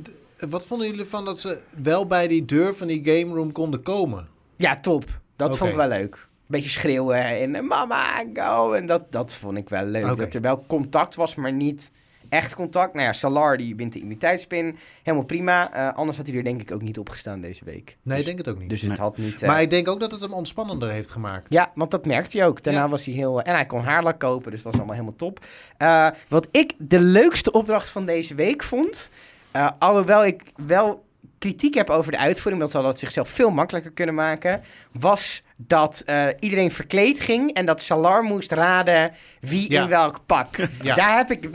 wat vonden jullie van dat ze wel bij die deur van die game room konden komen? Ja, top. Dat vond ik wel leuk. Beetje schreeuwen en mama, go. En dat, dat vond ik wel leuk. Dat er wel contact was, maar niet echt contact. Nou ja, Salar die wint de immuniteitspin. Helemaal prima. Eh, anders had hij er denk ik ook niet opgestaan deze week. Nee, ik dus, denk het ook niet. dus het had niet... eh, maar ik denk ook dat het hem ontspannender heeft gemaakt. Ja, want dat merkte hij ook. Daarna Ja. was hij heel... En hij kon haarlak kopen, dus dat was allemaal helemaal top. Eh, wat ik de leukste opdracht van deze week vond... eh, alhoewel ik wel kritiek heb over de uitvoering... want ze hadden het zichzelf veel makkelijker kunnen maken... was dat eh, iedereen verkleed ging... en dat Salar moest raden wie Ja. in welk pak. Ja. Daar heb ik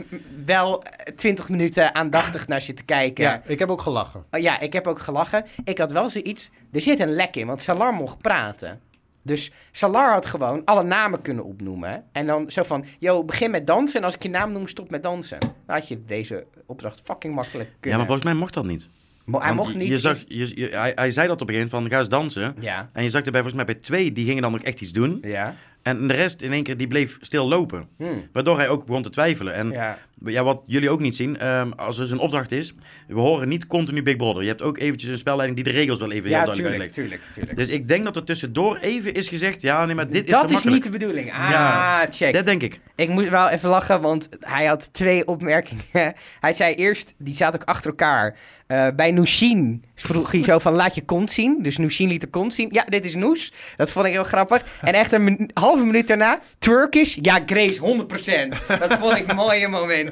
wel twintig minuten aandachtig naar zitten kijken. Ja, ik heb ook gelachen. Oh, ja, ik heb ook gelachen. Ik had wel zoiets. Er zit een lek in, want Salar mocht praten. Dus Salar had gewoon alle namen kunnen opnoemen. En dan zo van: Yo, begin met dansen. En als ik je naam noem, stop met dansen. Dan had je deze opdracht fucking makkelijk Ja, kunnen. maar volgens mij mocht dat niet. Mo- hij mocht niet. Je zag, je, je- hij, hij zei dat op een gegeven moment van ga eens dansen. Ja, En je zag erbij volgens mij bij twee, die gingen dan ook echt iets doen. ja. En de rest in één keer, die bleef stil lopen. Hm. Waardoor hij ook begon te twijfelen. En ja. Ja. wat jullie ook niet zien, ehm, als er dus een opdracht is, we horen niet continu Big Brother. Je hebt ook eventjes een spelleiding die de regels wel even ja heel duidelijk tuurlijk, tuurlijk, tuurlijk. Dus ik denk dat er tussendoor even is gezegd, ja nee, maar dit is dat is niet de bedoeling. Ah, Ja, check. Dat denk ik. Ik moet wel even lachen, want hij had twee opmerkingen. Hij zei eerst, die zaten ook achter elkaar. Eh, bij Nushin vroeg hij zo van, laat je kont zien. Dus Nushin liet de kont zien. Ja, dit is Noes. Dat vond ik heel grappig. En echt een halve minuut daarna, Turkish. Ja, Grace, 100%. Dat vond ik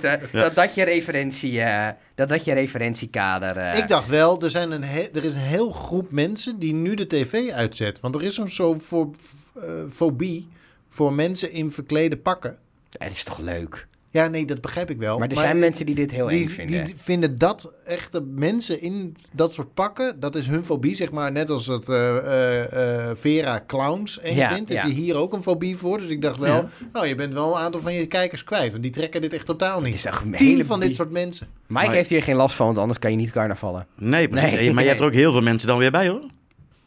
momenten. Dat dat je referentie, eh, dat dat je referentiekader... eh, Ik dacht wel, er, zijn een he- er is een heel groep mensen die nu de tv uitzet. Want er is zo'n eh, fobie voor mensen in verklede pakken. Het is toch leuk. Ja, nee, dat begrijp ik wel. Maar er zijn eh, mensen die dit heel eng die, vinden. Die vinden dat echte mensen in dat soort pakken, dat is hun fobie, zeg maar. Net als het eh, eh, eh, Vera clowns eng Ja, vindt, heb ja. je hier ook een fobie voor. Dus ik dacht wel, nou, je bent wel een aantal van je kijkers kwijt. Want die trekken dit echt totaal Het niet. is echt een Tien hele van dit soort mensen. Mike Maar- heeft hier geen last van, want anders kan je niet carnavallen. Nee, precies. Nee. Maar je hebt er ook heel veel mensen dan weer bij hoor.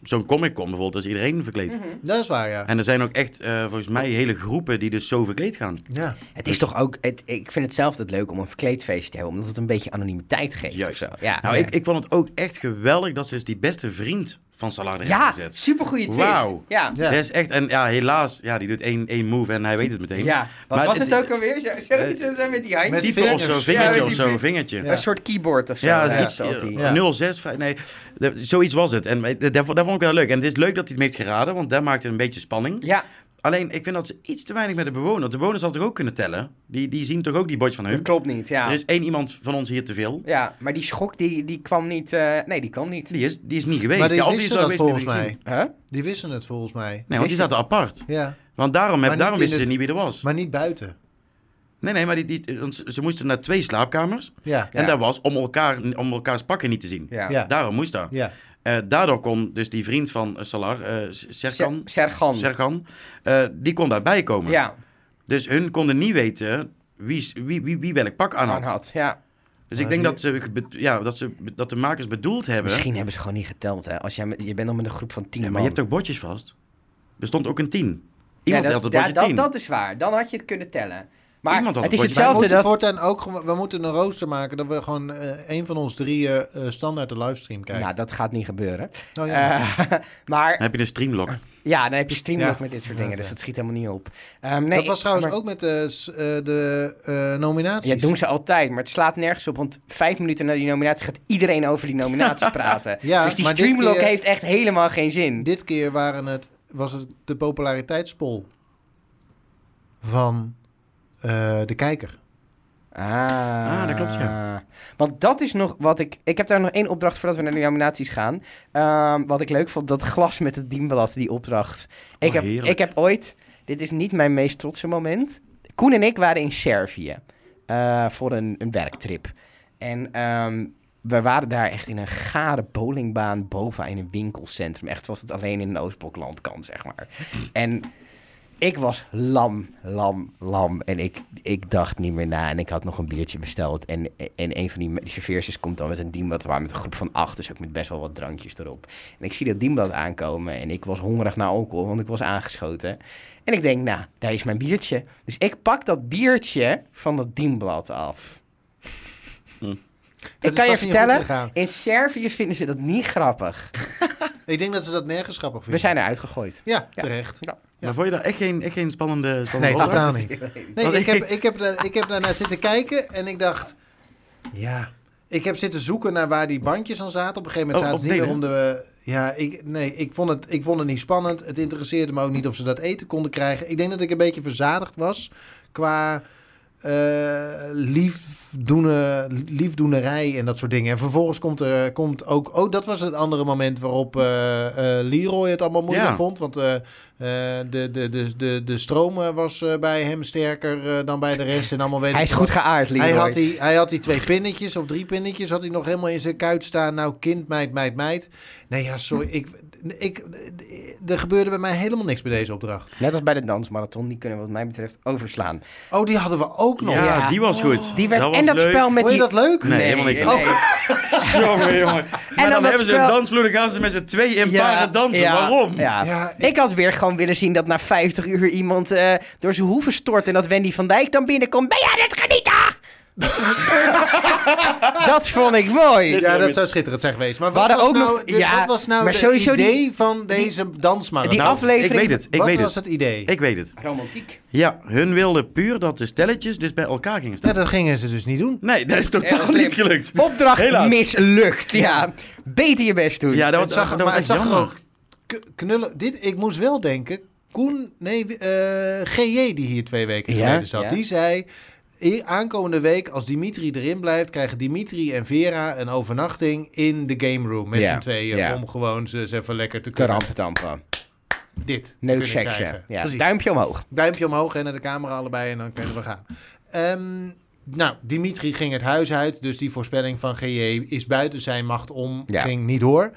Zo'n Comic Con bijvoorbeeld, is iedereen verkleed. Mhm. Dat is waar, ja. En er zijn ook echt, eh, volgens mij, hele groepen die dus zo verkleed gaan. Ja, Het is toch ook, het, ik vind het zelf het leuk om een verkleedfeest te hebben, omdat het een beetje anonimiteit geeft Juist. of zo. Ja, Nou, ja. ik, ik vond het ook echt geweldig dat ze dus die beste vriend van Salar erin ja gezet. supergoeie twist. Wauw. Ja. Ja. Dat is echt, en ja, helaas, ja, die doet één, één move en hij weet het meteen. Ja, wat Maar was het- het, ook alweer? Zo, zoiets zo met die. Met Type of zo, vingertje Ja, of zo, die vingertje. Ja. Een soort keyboard of zo. Ja, dat is iets, zo had hij. Ja. 065, nee, dat- zoiets was het. En dat, dat vond ik wel leuk. En het is leuk dat hij het heeft geraden, want dat maakt het een beetje spanning. Ja, Alleen, ik vind dat ze iets te weinig met de bewoner. De bewoners hadden toch ook kunnen tellen? Die, die zien toch ook die bordje van dat hun? klopt niet. Ja, Er is één iemand van ons hier te veel. ja maar die schok die, die kwam niet. eh, nee, die kwam niet. Die is, die is niet geweest. maar die ja, of wisten is wel dat geweest, volgens die mij. niet Huh? Die wisten het volgens mij. Nee, want die zaten apart. Ja, Want daarom, heb, daarom wisten ze niet wie er was. maar niet buiten. Nee, nee, maar die, die, ze moesten naar twee slaapkamers. Ja, En Ja. dat was om, elkaar, om elkaars pakken niet te zien. Ja. Ja. Daarom moest dat. ja. Eh, daardoor kon dus die vriend van eh, Salar, eh, Serkan. Serkan eh, die kon daarbij komen. Ja, Dus hun konden niet weten wie, wie, wie, wie welk pak aan aan had. had. Ja. Dus ik denk die- dat, ze, ja, dat, ze, dat de makers bedoeld hebben... Misschien hebben ze gewoon niet geteld. Hè. Als jij met, je bent nog met een groep van tien Ja, maar man. je hebt ook bordjes vast. Er stond ook een 10. Ja, Iemand dat, had het ja, bordje dat, 10. dat is waar. Dan had je het kunnen tellen. Maar Iemand had het het is hetzelfde moeten dat... voortaan ook we moeten een rooster maken dat we gewoon eh een van ons drieën eh, standaard de livestream kijken. Nou, dat gaat niet gebeuren. oh, ja. Eh, maar Dan heb je een streamlock. ja, dan heb je streamlock Ja. met dit soort dingen. Dus dat schiet helemaal niet op. Ehm, nee, dat was trouwens maar- ook met de, eh, eh, nominaties. Ja, doen ze altijd, maar het slaat nergens op. Want vijf minuten na die nominatie gaat iedereen over die nominaties praten. Ja, dus die streamlock keer- heeft echt helemaal geen zin. Dit keer waren het, was het de populariteitspol van de kijker. Ah, Ah, dat klopt, ja. Want dat is nog wat ik... Ik heb daar nog één opdracht voordat we naar de nominaties gaan. Ehm, wat ik leuk vond, dat glas met het dienblad, die opdracht. Ik, Oh, heb, heerlijk. ik heb ooit... Dit is niet mijn meest trotse moment. Koen en ik waren in Servië eh, voor een, een werktrip. En ehm, we waren daar echt in een gare bowlingbaan boven in een winkelcentrum. Echt zoals het alleen in een Oostblokland kan, zeg maar. En ik was lam, lam, lam. En ik, ik dacht niet meer na. En ik had nog een biertje besteld. En, en een van die serveersters komt dan met een dienblad. We waren met een groep van acht, dus ook met best wel wat drankjes erop. En ik zie dat dienblad aankomen. En ik was hongerig naar alcohol, want ik was aangeschoten. En ik denk, nou, daar is mijn biertje. Dus ik pak dat biertje van dat dienblad af. Hm. Ik kan je vertellen, in Servië vinden ze dat niet grappig. Ik denk dat ze dat nergens grappig We vinden. zijn eruit gegooid. Ja, Ja. Maar vond je daar echt geen, echt geen spannende, spannende Nee, totaal niet. Nee, ik heb, ik, heb, daar- ik heb daarnaar zitten kijken en ik dacht... Ja, ik heb zitten zoeken naar waar die bandjes aan zaten. Op een gegeven moment Oh, zaten ze niet meer om de... Ja, ik, nee, ik vond, het, ik vond het niet spannend. Het interesseerde me ook niet of ze dat eten konden krijgen. Ik denk dat ik een beetje verzadigd was qua eh, liefdoene, liefdoenerij en dat soort dingen. En vervolgens komt er komt ook... Oh, dat was het andere moment waarop eh, eh, Leroy het allemaal moeilijk Ja. vond. Want de, de, de, de, de stroom eh, was eh, bij hem sterker eh, dan bij de rest. En allemaal weet Hij is goed geaard, Leroy. Hij had, die, hij had die twee pinnetjes of drie pinnetjes had hij nog helemaal in zijn kuit staan. Nou, kind, meid, meid, meid. Nee, ja, sorry. Ik, ik, er gebeurde bij mij helemaal niks bij deze opdracht. Net als bij de dansmarathon, die kunnen we wat mij betreft overslaan. Oh, die hadden we ook nog. Ja, Ja. die was goed. Die werd, dat was en dat leuk. spel met Vond je die... dat leuk? Nee, helemaal niks. nee. Jongen, jongen. Maar dan hebben ze een dansvloer, dan gaan ze met z'n tweeën in Ja, paren dansen. ja, Waarom? Ja. Ja, ik... had weer gewoon willen zien dat na 50 uur iemand eh, door zijn hoeven stort en dat Wendy van Dijk dan binnenkomt. Ben jij het genieten? dat vond ik mooi. Ja, dat zou schitterend zijn geweest. Maar We wat hadden was ook nou, nog- dit- ja, wat was nou maar de sowieso die- idee van deze dansmarathon? die Nou, aflevering- Ik weet het, ik wat weet was het. het idee? Ik weet het. Romantiek. Ja, hun wilden puur dat de stelletjes dus bij elkaar gingen Ja, staan. dat gingen ze dus niet doen. Nee, dat is totaal niet gelukt. Opdracht Helaas. mislukt. Ja. Beter je best doen. Ja, dat, het zag, dat maar was het zag er ook knullen. Dit, ik moest wel denken. Koen, nee, eh GJ die hier twee weken Ja, geleden zat, ja. die zei. "I- Aankomende week, als Dimitri erin blijft, krijgen Dimitri en Vera een overnachting in de game room met Ja, z'n tweeën. Om gewoon ze eens even lekker te kunnen. Dit. te Neuk kunnen seksje. krijgen. Ja. Precies. Duimpje omhoog. Duimpje omhoog en naar de camera allebei en dan kunnen we gaan. Ehm, nou, Dimitri ging het huis uit, dus die voorspelling van GJ is buiten zijn macht om, Ja. ging niet door.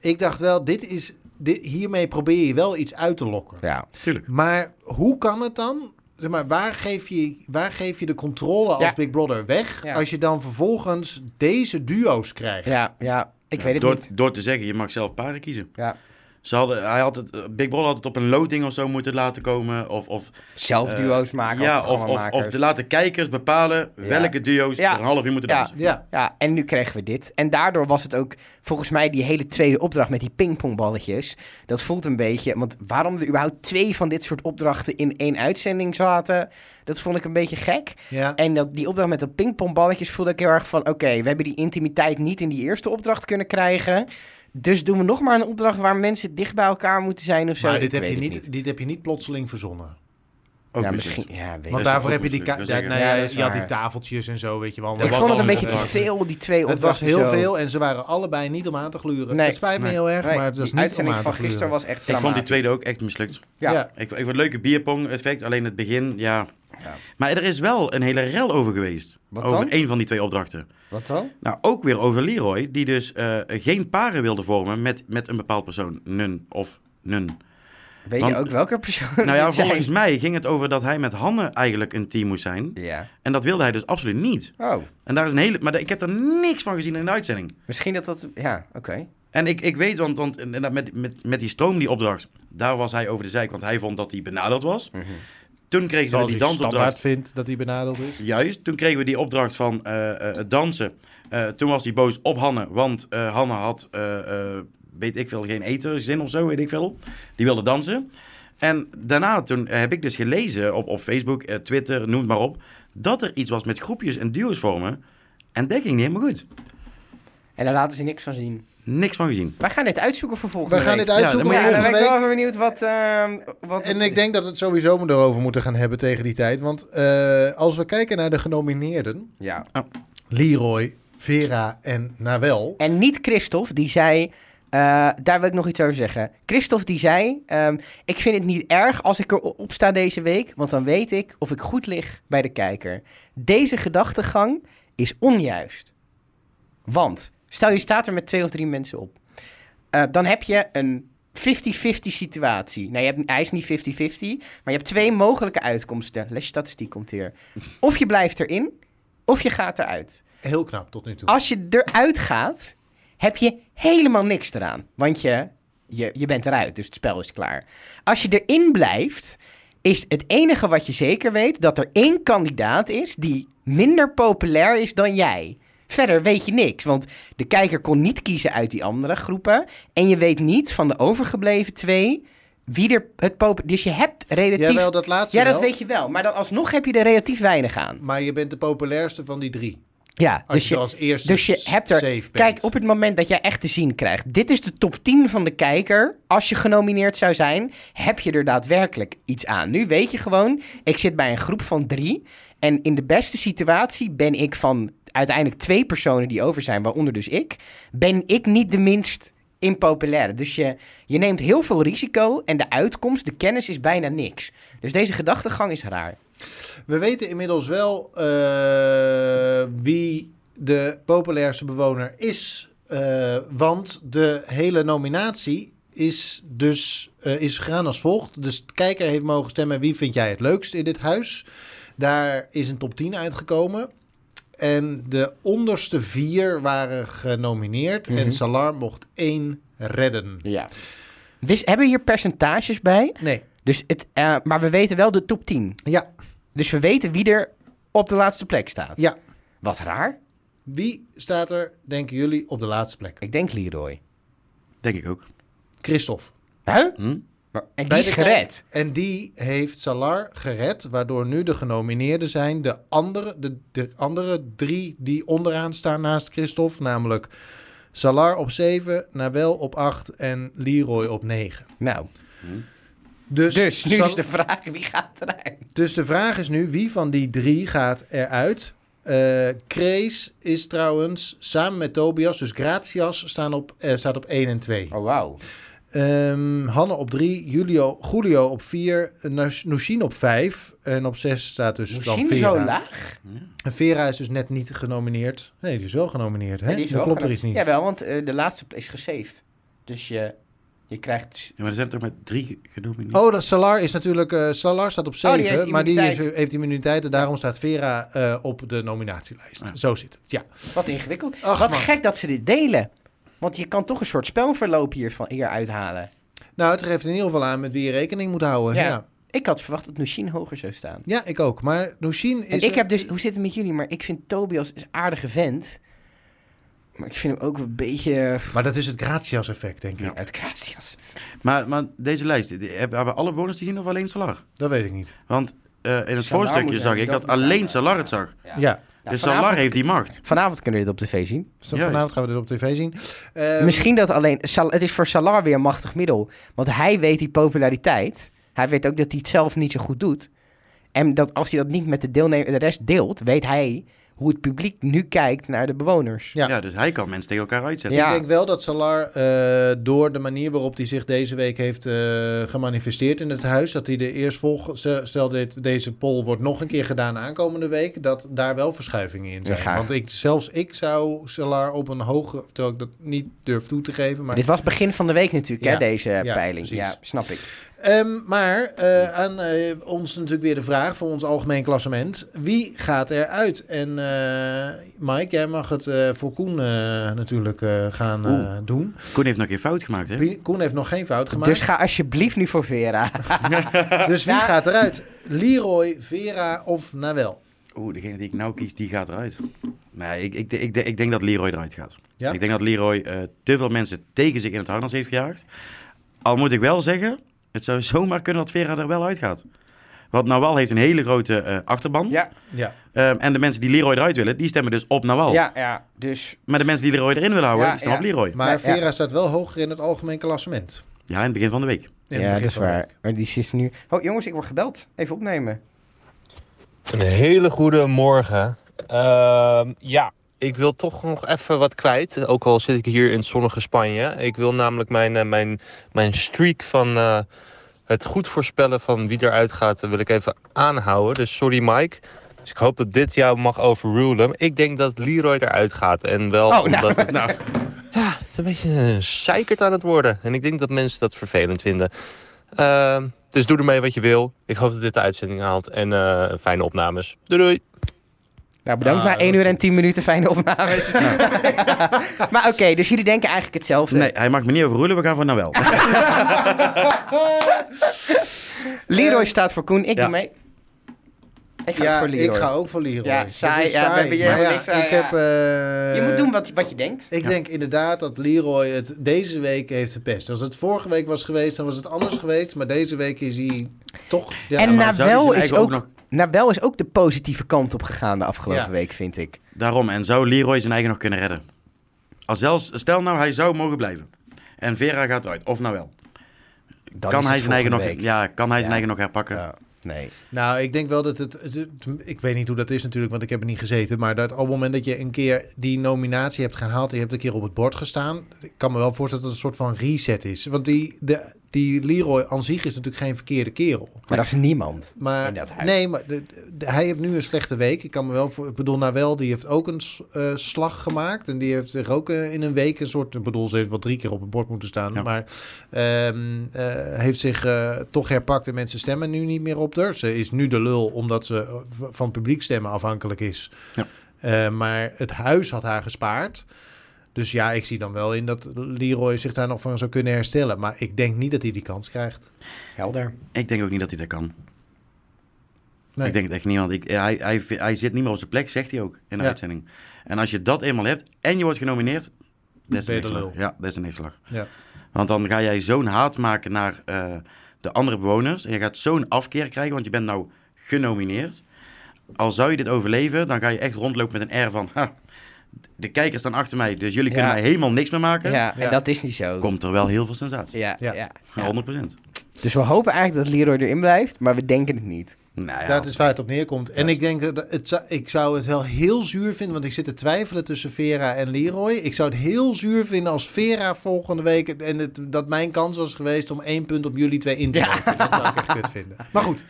Ik dacht wel, dit is, dit, hiermee probeer je wel iets uit te lokken. Ja. Tuurlijk. Maar hoe kan het dan? Zeg maar, waar, geef je, waar geef je de controle als Ja. Big Brother weg Ja. als je dan vervolgens deze duo's krijgt? Ja, ja. Ik weet het door, niet. door te zeggen, je mag zelf paren kiezen. Ja. Ze hadden, hij had het, eh, Big Brother had het op een loading of zo moeten laten komen. Of, of, Zelf eh, duo's maken. ja, of, of, de laten kijkers bepalen Ja. welke duo's Ja. er een half uur moeten Ja. dansen. Ja, Ja, en nu kregen we dit. En daardoor was het ook volgens mij die hele tweede opdracht met die pingpongballetjes. Dat voelt een beetje. Want waarom er überhaupt twee van dit soort opdrachten in één uitzending zaten, dat vond ik een beetje gek. ja. En dat, die opdracht met de pingpongballetjes voelde ik heel erg van: oké, we hebben die intimiteit niet in die eerste opdracht kunnen krijgen. Dus doen we nog maar een opdracht waar mensen dicht bij elkaar moeten zijn of zo. maar dit heb, je niet, dit heb je niet plotseling verzonnen. Ook ja, misschien. misschien. Ja, weet Want daarvoor heb je die, nou Ja, je had die tafeltjes en zo, weet je wel. Ik was vond het een beetje te opdrachten. veel, die twee Het was opdrachten. heel zo. veel en ze waren allebei niet om aan te gluren. Nee. het spijt me Nee. heel erg, Nee, maar het was die niet om aan te van gisteren gluren. was echt Ik vond die tweede ook echt mislukt. Ja. Ja. Ik, ik vond het leuke bierpong-effect, alleen het begin, ja. Ja. Maar er is wel een hele rel over geweest. Wat over dan? één van die twee opdrachten. Wat dan? Nou, ook weer over Leroy, die dus eh, geen paren wilde vormen met, met een bepaald persoon. Nun of nun. Weet Want- je ook welke persoon Nou ja, zijn? volgens mij ging het over dat hij met Hanne eigenlijk een team moest zijn. Ja. En dat wilde hij dus absoluut niet. Oh, En daar is een hele... Maar ik heb er niks van gezien in de uitzending. misschien dat dat... Ja, oké. En ik, ik weet, want, want met, met, met die stroom die opdracht, daar was hij over de zijk, want hij vond dat hij benadeeld was. Mhm. Toen kregen we Zoals die hij standaard dansopdracht. vindt dat hij benadeeld is. Juist, toen kregen we die opdracht van eh, eh, het dansen. Eh, toen was hij boos op Hanne, want eh, Hanne had, eh, eh, weet ik veel, geen etenzin of zo, weet ik veel. Die wilde dansen. En daarna toen heb ik dus gelezen op, op Facebook, Twitter, noem het maar op, dat er iets was met groepjes en duo's vormen. En dat ging niet helemaal goed. En daar laten ze niks van zien. Niks van gezien. Wij gaan dit uitzoeken voor volgende We gaan week. dit uitzoeken dan moet je- Ja, dan ben ik wel benieuwd wat... ehm, wat En ik denk dat we het sowieso erover moeten gaan hebben tegen die tijd. Want eh, als we kijken naar de genomineerden... Ja. Leroy, Vera en Nawel... En niet Christophe, die zei... eh, daar wil ik nog iets over zeggen. Christophe die zei... ehm, ik vind het niet erg als ik erop sta deze week... want dan weet ik of ik goed lig bij de kijker. Deze gedachtegang is onjuist. Want, stel je staat er met twee of drie mensen op. Eh, dan heb je een 50-50 situatie. Nou, je hebt, hij is niet 50-50, maar je hebt twee mogelijke uitkomsten. Les je statistiek komt hier. Of je blijft erin, of je gaat eruit. Heel knap tot nu toe. Als je eruit gaat, heb je helemaal niks eraan. Want je, je, je bent eruit, dus het spel is klaar. Als je erin blijft, is het enige wat je zeker weet... dat er één kandidaat is die minder populair is dan jij. Verder weet je niks, want de kijker kon niet kiezen uit die andere groepen. En je weet niet van de overgebleven twee wie er het pop... Dus je hebt relatief... Jawel, dat laatste ja, dat wel. weet je wel. Maar dan alsnog heb je er relatief weinig aan. Maar je bent de populairste van die drie. Ja, Als dus je, je, als eerste dus je hebt er... bent. Kijk, op het moment dat jij echt te zien krijgt... Dit is de top 10 van de kijker. Als je genomineerd zou zijn, heb je er daadwerkelijk iets aan. Nu weet je gewoon, ik zit bij een groep van drie. En in de beste situatie ben ik van uiteindelijk twee personen die over zijn, waaronder dus ik, ben ik niet de minst impopulaire. Dus je, je neemt heel veel risico en de uitkomst, de kennis is bijna niks. Dus deze gedachtegang is raar. We weten inmiddels wel eh, wie de populairste bewoner is. eh, want de hele nominatie is dus eh, is gegaan als volgt. Dus de kijker heeft mogen stemmen wie vind jij het leukst in dit huis. Daar is een top 10 uitgekomen. En de onderste vier waren genomineerd. Mhm. En Salar mocht één redden. Ja. Wist, hebben we hier percentages bij? Nee. Dus het, eh, maar we weten wel de top 10. Ja, Dus we weten wie er op de laatste plek staat. ja. Wat raar. Wie staat er, denken jullie, op de laatste plek? Ik denk Leroy. Denk ik ook. Christophe. Hm? Huh? Maar, en die is gered. En die heeft Salar gered, waardoor nu de genomineerden zijn de andere, de, de andere drie die onderaan staan naast Christophe. Namelijk Salar op 7, Nabel op 8 en Leroy op 9. Nou, Dus, dus nu Sal- is de vraag wie gaat eruit? dus de vraag is nu, wie van die drie gaat eruit? Eh Krees is trouwens samen met Tobias, dus Gratias, staan op, eh, staat op 1 en 2. Oh, wauw. Ehm, Hanne op 3, Julio, Julio op 4, Nushin op 5 en op 6 staat dus dan Misschien Vera. zo laag? En Vera is dus net niet genomineerd. Nee, die is wel genomineerd. Hè? Ja, die is Dan wel klopt er iets niet. Jawel, want eh, de laatste is gesaved. Dus je, je krijgt... Ja, maar er zijn er toch maar drie genomineerd. Oh, dat Salar is natuurlijk. eh Salar staat op 7, Oh, die heeft maar die is, heeft immuniteit. En daarom staat Vera eh, op de nominatielijst. Ja. Zo zit het. Ja. Wat ingewikkeld. Ach, Wat man. gek dat ze dit delen. Want je kan toch een soort spelverloop hiervan, hier uithalen. Nou, het geeft in ieder geval aan met wie je rekening moet houden. Ja, Ja. ja. Ik had verwacht dat Nushin hoger zou staan. ik ook. Maar Nushin is. En ik heb dus, hoe zit het met jullie? Maar ik vind Tobias een aardige vent. Maar ik vind hem ook een beetje Maar dat is het Gratias-effect, denk ik. Ja. uit Gracias. Maar, maar deze lijst, die- hebben alle bewoners die zien of alleen Salar? Dat weet ik niet. Want eh, in het Salar voorstukje zag ik dat alleen. Salar het zag. Ja. Nou, dus vanavond- Salar heeft die macht. Vanavond kunnen we dit op tv zien. Zo, vanavond gaan we dit op tv zien. Ehm, Misschien dat alleen... Sal- het is voor Salar weer een machtig middel. Want hij weet die populariteit. Hij weet ook dat hij het zelf niet zo goed doet. En dat als hij dat niet met de, deelnemer, de rest deelt... weet hij hoe het publiek nu kijkt naar de bewoners. Ja. Ja. dus hij kan mensen tegen elkaar uitzetten. Ja. Ik denk wel dat Salar eh, door de manier waarop hij zich deze week heeft eh, gemanifesteerd in het huis, dat hij de eerstvolg, stel dit, deze poll wordt nog een keer gedaan aankomende week, dat daar wel verschuivingen in zijn. Ja. Want ik, zelfs ik zou Salar op een hoge, terwijl ik dat niet durf toe te geven, maar... Dit was begin van de week natuurlijk, Ja. hè, deze Ja, peiling. precies. Ja, snap ik. Ehm, maar eh, aan eh, ons natuurlijk weer de vraag voor ons algemeen klassement. Wie gaat eruit? En eh, Mike, jij mag het eh, voor Koen eh, natuurlijk eh, gaan eh, doen. Koen heeft nog geen fout gemaakt, hè? Koen heeft nog geen fout gemaakt. Dus ga alsjeblieft nu voor Vera. Dus wie Ja. gaat eruit? Leroy, Vera of Nawel? Oeh, degene die ik nou kies, die gaat eruit. Nee, ik, ik, ik, ik denk dat Leroy eruit gaat. Ja? Ik denk dat Leroy eh, te veel mensen tegen zich in het harnas heeft gejaagd. Al moet ik wel zeggen, het zou zomaar kunnen dat Vera er wel uitgaat. Want Nawal heeft een hele grote eh, achterban. ja, Ja. Ehm, en de mensen die Leroy eruit willen, die stemmen dus op Nawal. ja, ja. Dus Maar de mensen die Leroy erin willen houden, Ja, die stemmen ja. op Leroy. Maar. Vera staat wel hoger in het algemeen klassement. Ja, in het begin van de week. In het ja, begin dat is van de waar. week. Maar die is nu... Oh, jongens, ik word gebeld. Even opnemen. Een hele goede morgen. Ehm, ja, ik wil toch nog even wat kwijt. Ook al zit ik hier in zonnige Spanje. Ik wil namelijk mijn, eh, mijn, mijn streak van eh, het goed voorspellen van wie eruit gaat, eh, wil ik even aanhouden. Dus sorry Mike. Dus ik hoop dat dit jou mag overrulen. Ik denk dat Leroy eruit gaat. En wel Oh, nou, omdat het, ja, het is een beetje een zeikert aan het worden. En ik denk dat mensen dat vervelend vinden. Ehm, dus doe ermee wat je wil. Ik hoop dat dit de uitzending haalt. En fijne opnames. Doei doei. Nou, bedankt. Ah, Na dat 1 was uur en goed. 10 minuten fijne opnames. maar oké, dus jullie denken eigenlijk hetzelfde. Nee, hij mag me niet overroelen, we gaan voor Nawel. Leroy staat voor Koen, ik Ja. doe mee. Ik ga Ja, voor Leroy. ik ga ook voor Leroy. Ja, saai. Ja, saai. Maar niks aan, ik ja. heb... eh, Je moet doen wat, wat je denkt. Ik denk inderdaad dat Leroy het deze week heeft verpest. Als het vorige week was geweest, dan was het anders geweest. Maar deze week is hij toch... Ja, en maar Nawel is, ook, ook nog- Nawel is ook de positieve kant op gegaan de afgelopen Ja. week, vind ik. Daarom, en zou Leroy zijn eigen nog kunnen redden? Als zelfs, stel nou, hij zou mogen blijven. En Vera gaat eruit, of nou wel. Dan kan hij zijn eigen nog, ja, kan hij zijn eigen nog herpakken? Ja, nee. Nou, ik denk wel dat het, het- het- Ik weet niet hoe dat is natuurlijk, want ik heb er niet gezeten. Maar dat op het moment dat je een keer die nominatie hebt gehaald... en je hebt een keer op het bord gestaan... ik kan me wel voorstellen dat het een soort van reset is. Want die, de, die Leroy aan zich is natuurlijk geen verkeerde kerel. Maar dat is niemand. Maar In dat huis. nee, maar de- de- hij heeft nu een slechte week. Ik kan me wel voor. Ik bedoel, Nawel die heeft ook een eh, slag gemaakt. En die heeft zich ook eh, in een week een soort. Ik bedoel, ze heeft wel drie keer op het bord moeten staan. Ja. Maar ehm, eh, heeft zich eh, toch herpakt en mensen stemmen nu niet meer op haar. Ze is nu de lul omdat ze van publiek stemmen afhankelijk is. Ja. Eh, maar het huis had haar gespaard. Dus ja, ik zie dan wel in dat Leroy zich daar nog van zou kunnen herstellen. Maar ik denk niet dat hij die kans krijgt. Helder. Ik denk ook niet dat hij dat kan. Nee. Ik denk het echt niet, want ik, hij, hij, hij zit niet meer op zijn plek, zegt hij ook in de Ja. uitzending. En als je dat eenmaal hebt en je wordt genomineerd, dat is een neerslag. lul. Ja, dat is een neerslag. Ja. Want dan ga jij zo'n haat maken naar eh, de andere bewoners. En je gaat zo'n afkeer krijgen, want je bent nou genomineerd. Al zou je dit overleven, dan ga je echt rondlopen met een air van... Ha, de kijkers staan achter mij, dus jullie kunnen mij helemaal niks meer maken. Ja, Ja. en dat is niet zo. Komt er wel heel veel sensatie. Ja, ja. Ja. ja. 100% Dus we hopen eigenlijk dat Leroy erin blijft, maar we denken het niet. Nou ja, Dat is waar het op neerkomt. En ik denk dat het, ik zou het wel heel zuur vinden, want ik zit te twijfelen tussen Vera en Leroy. Ik zou het heel zuur vinden als Vera volgende week en het, dat mijn kans was geweest om één punt op jullie twee in te Ja. nemen. Dat zou ik echt kut vinden. Maar goed,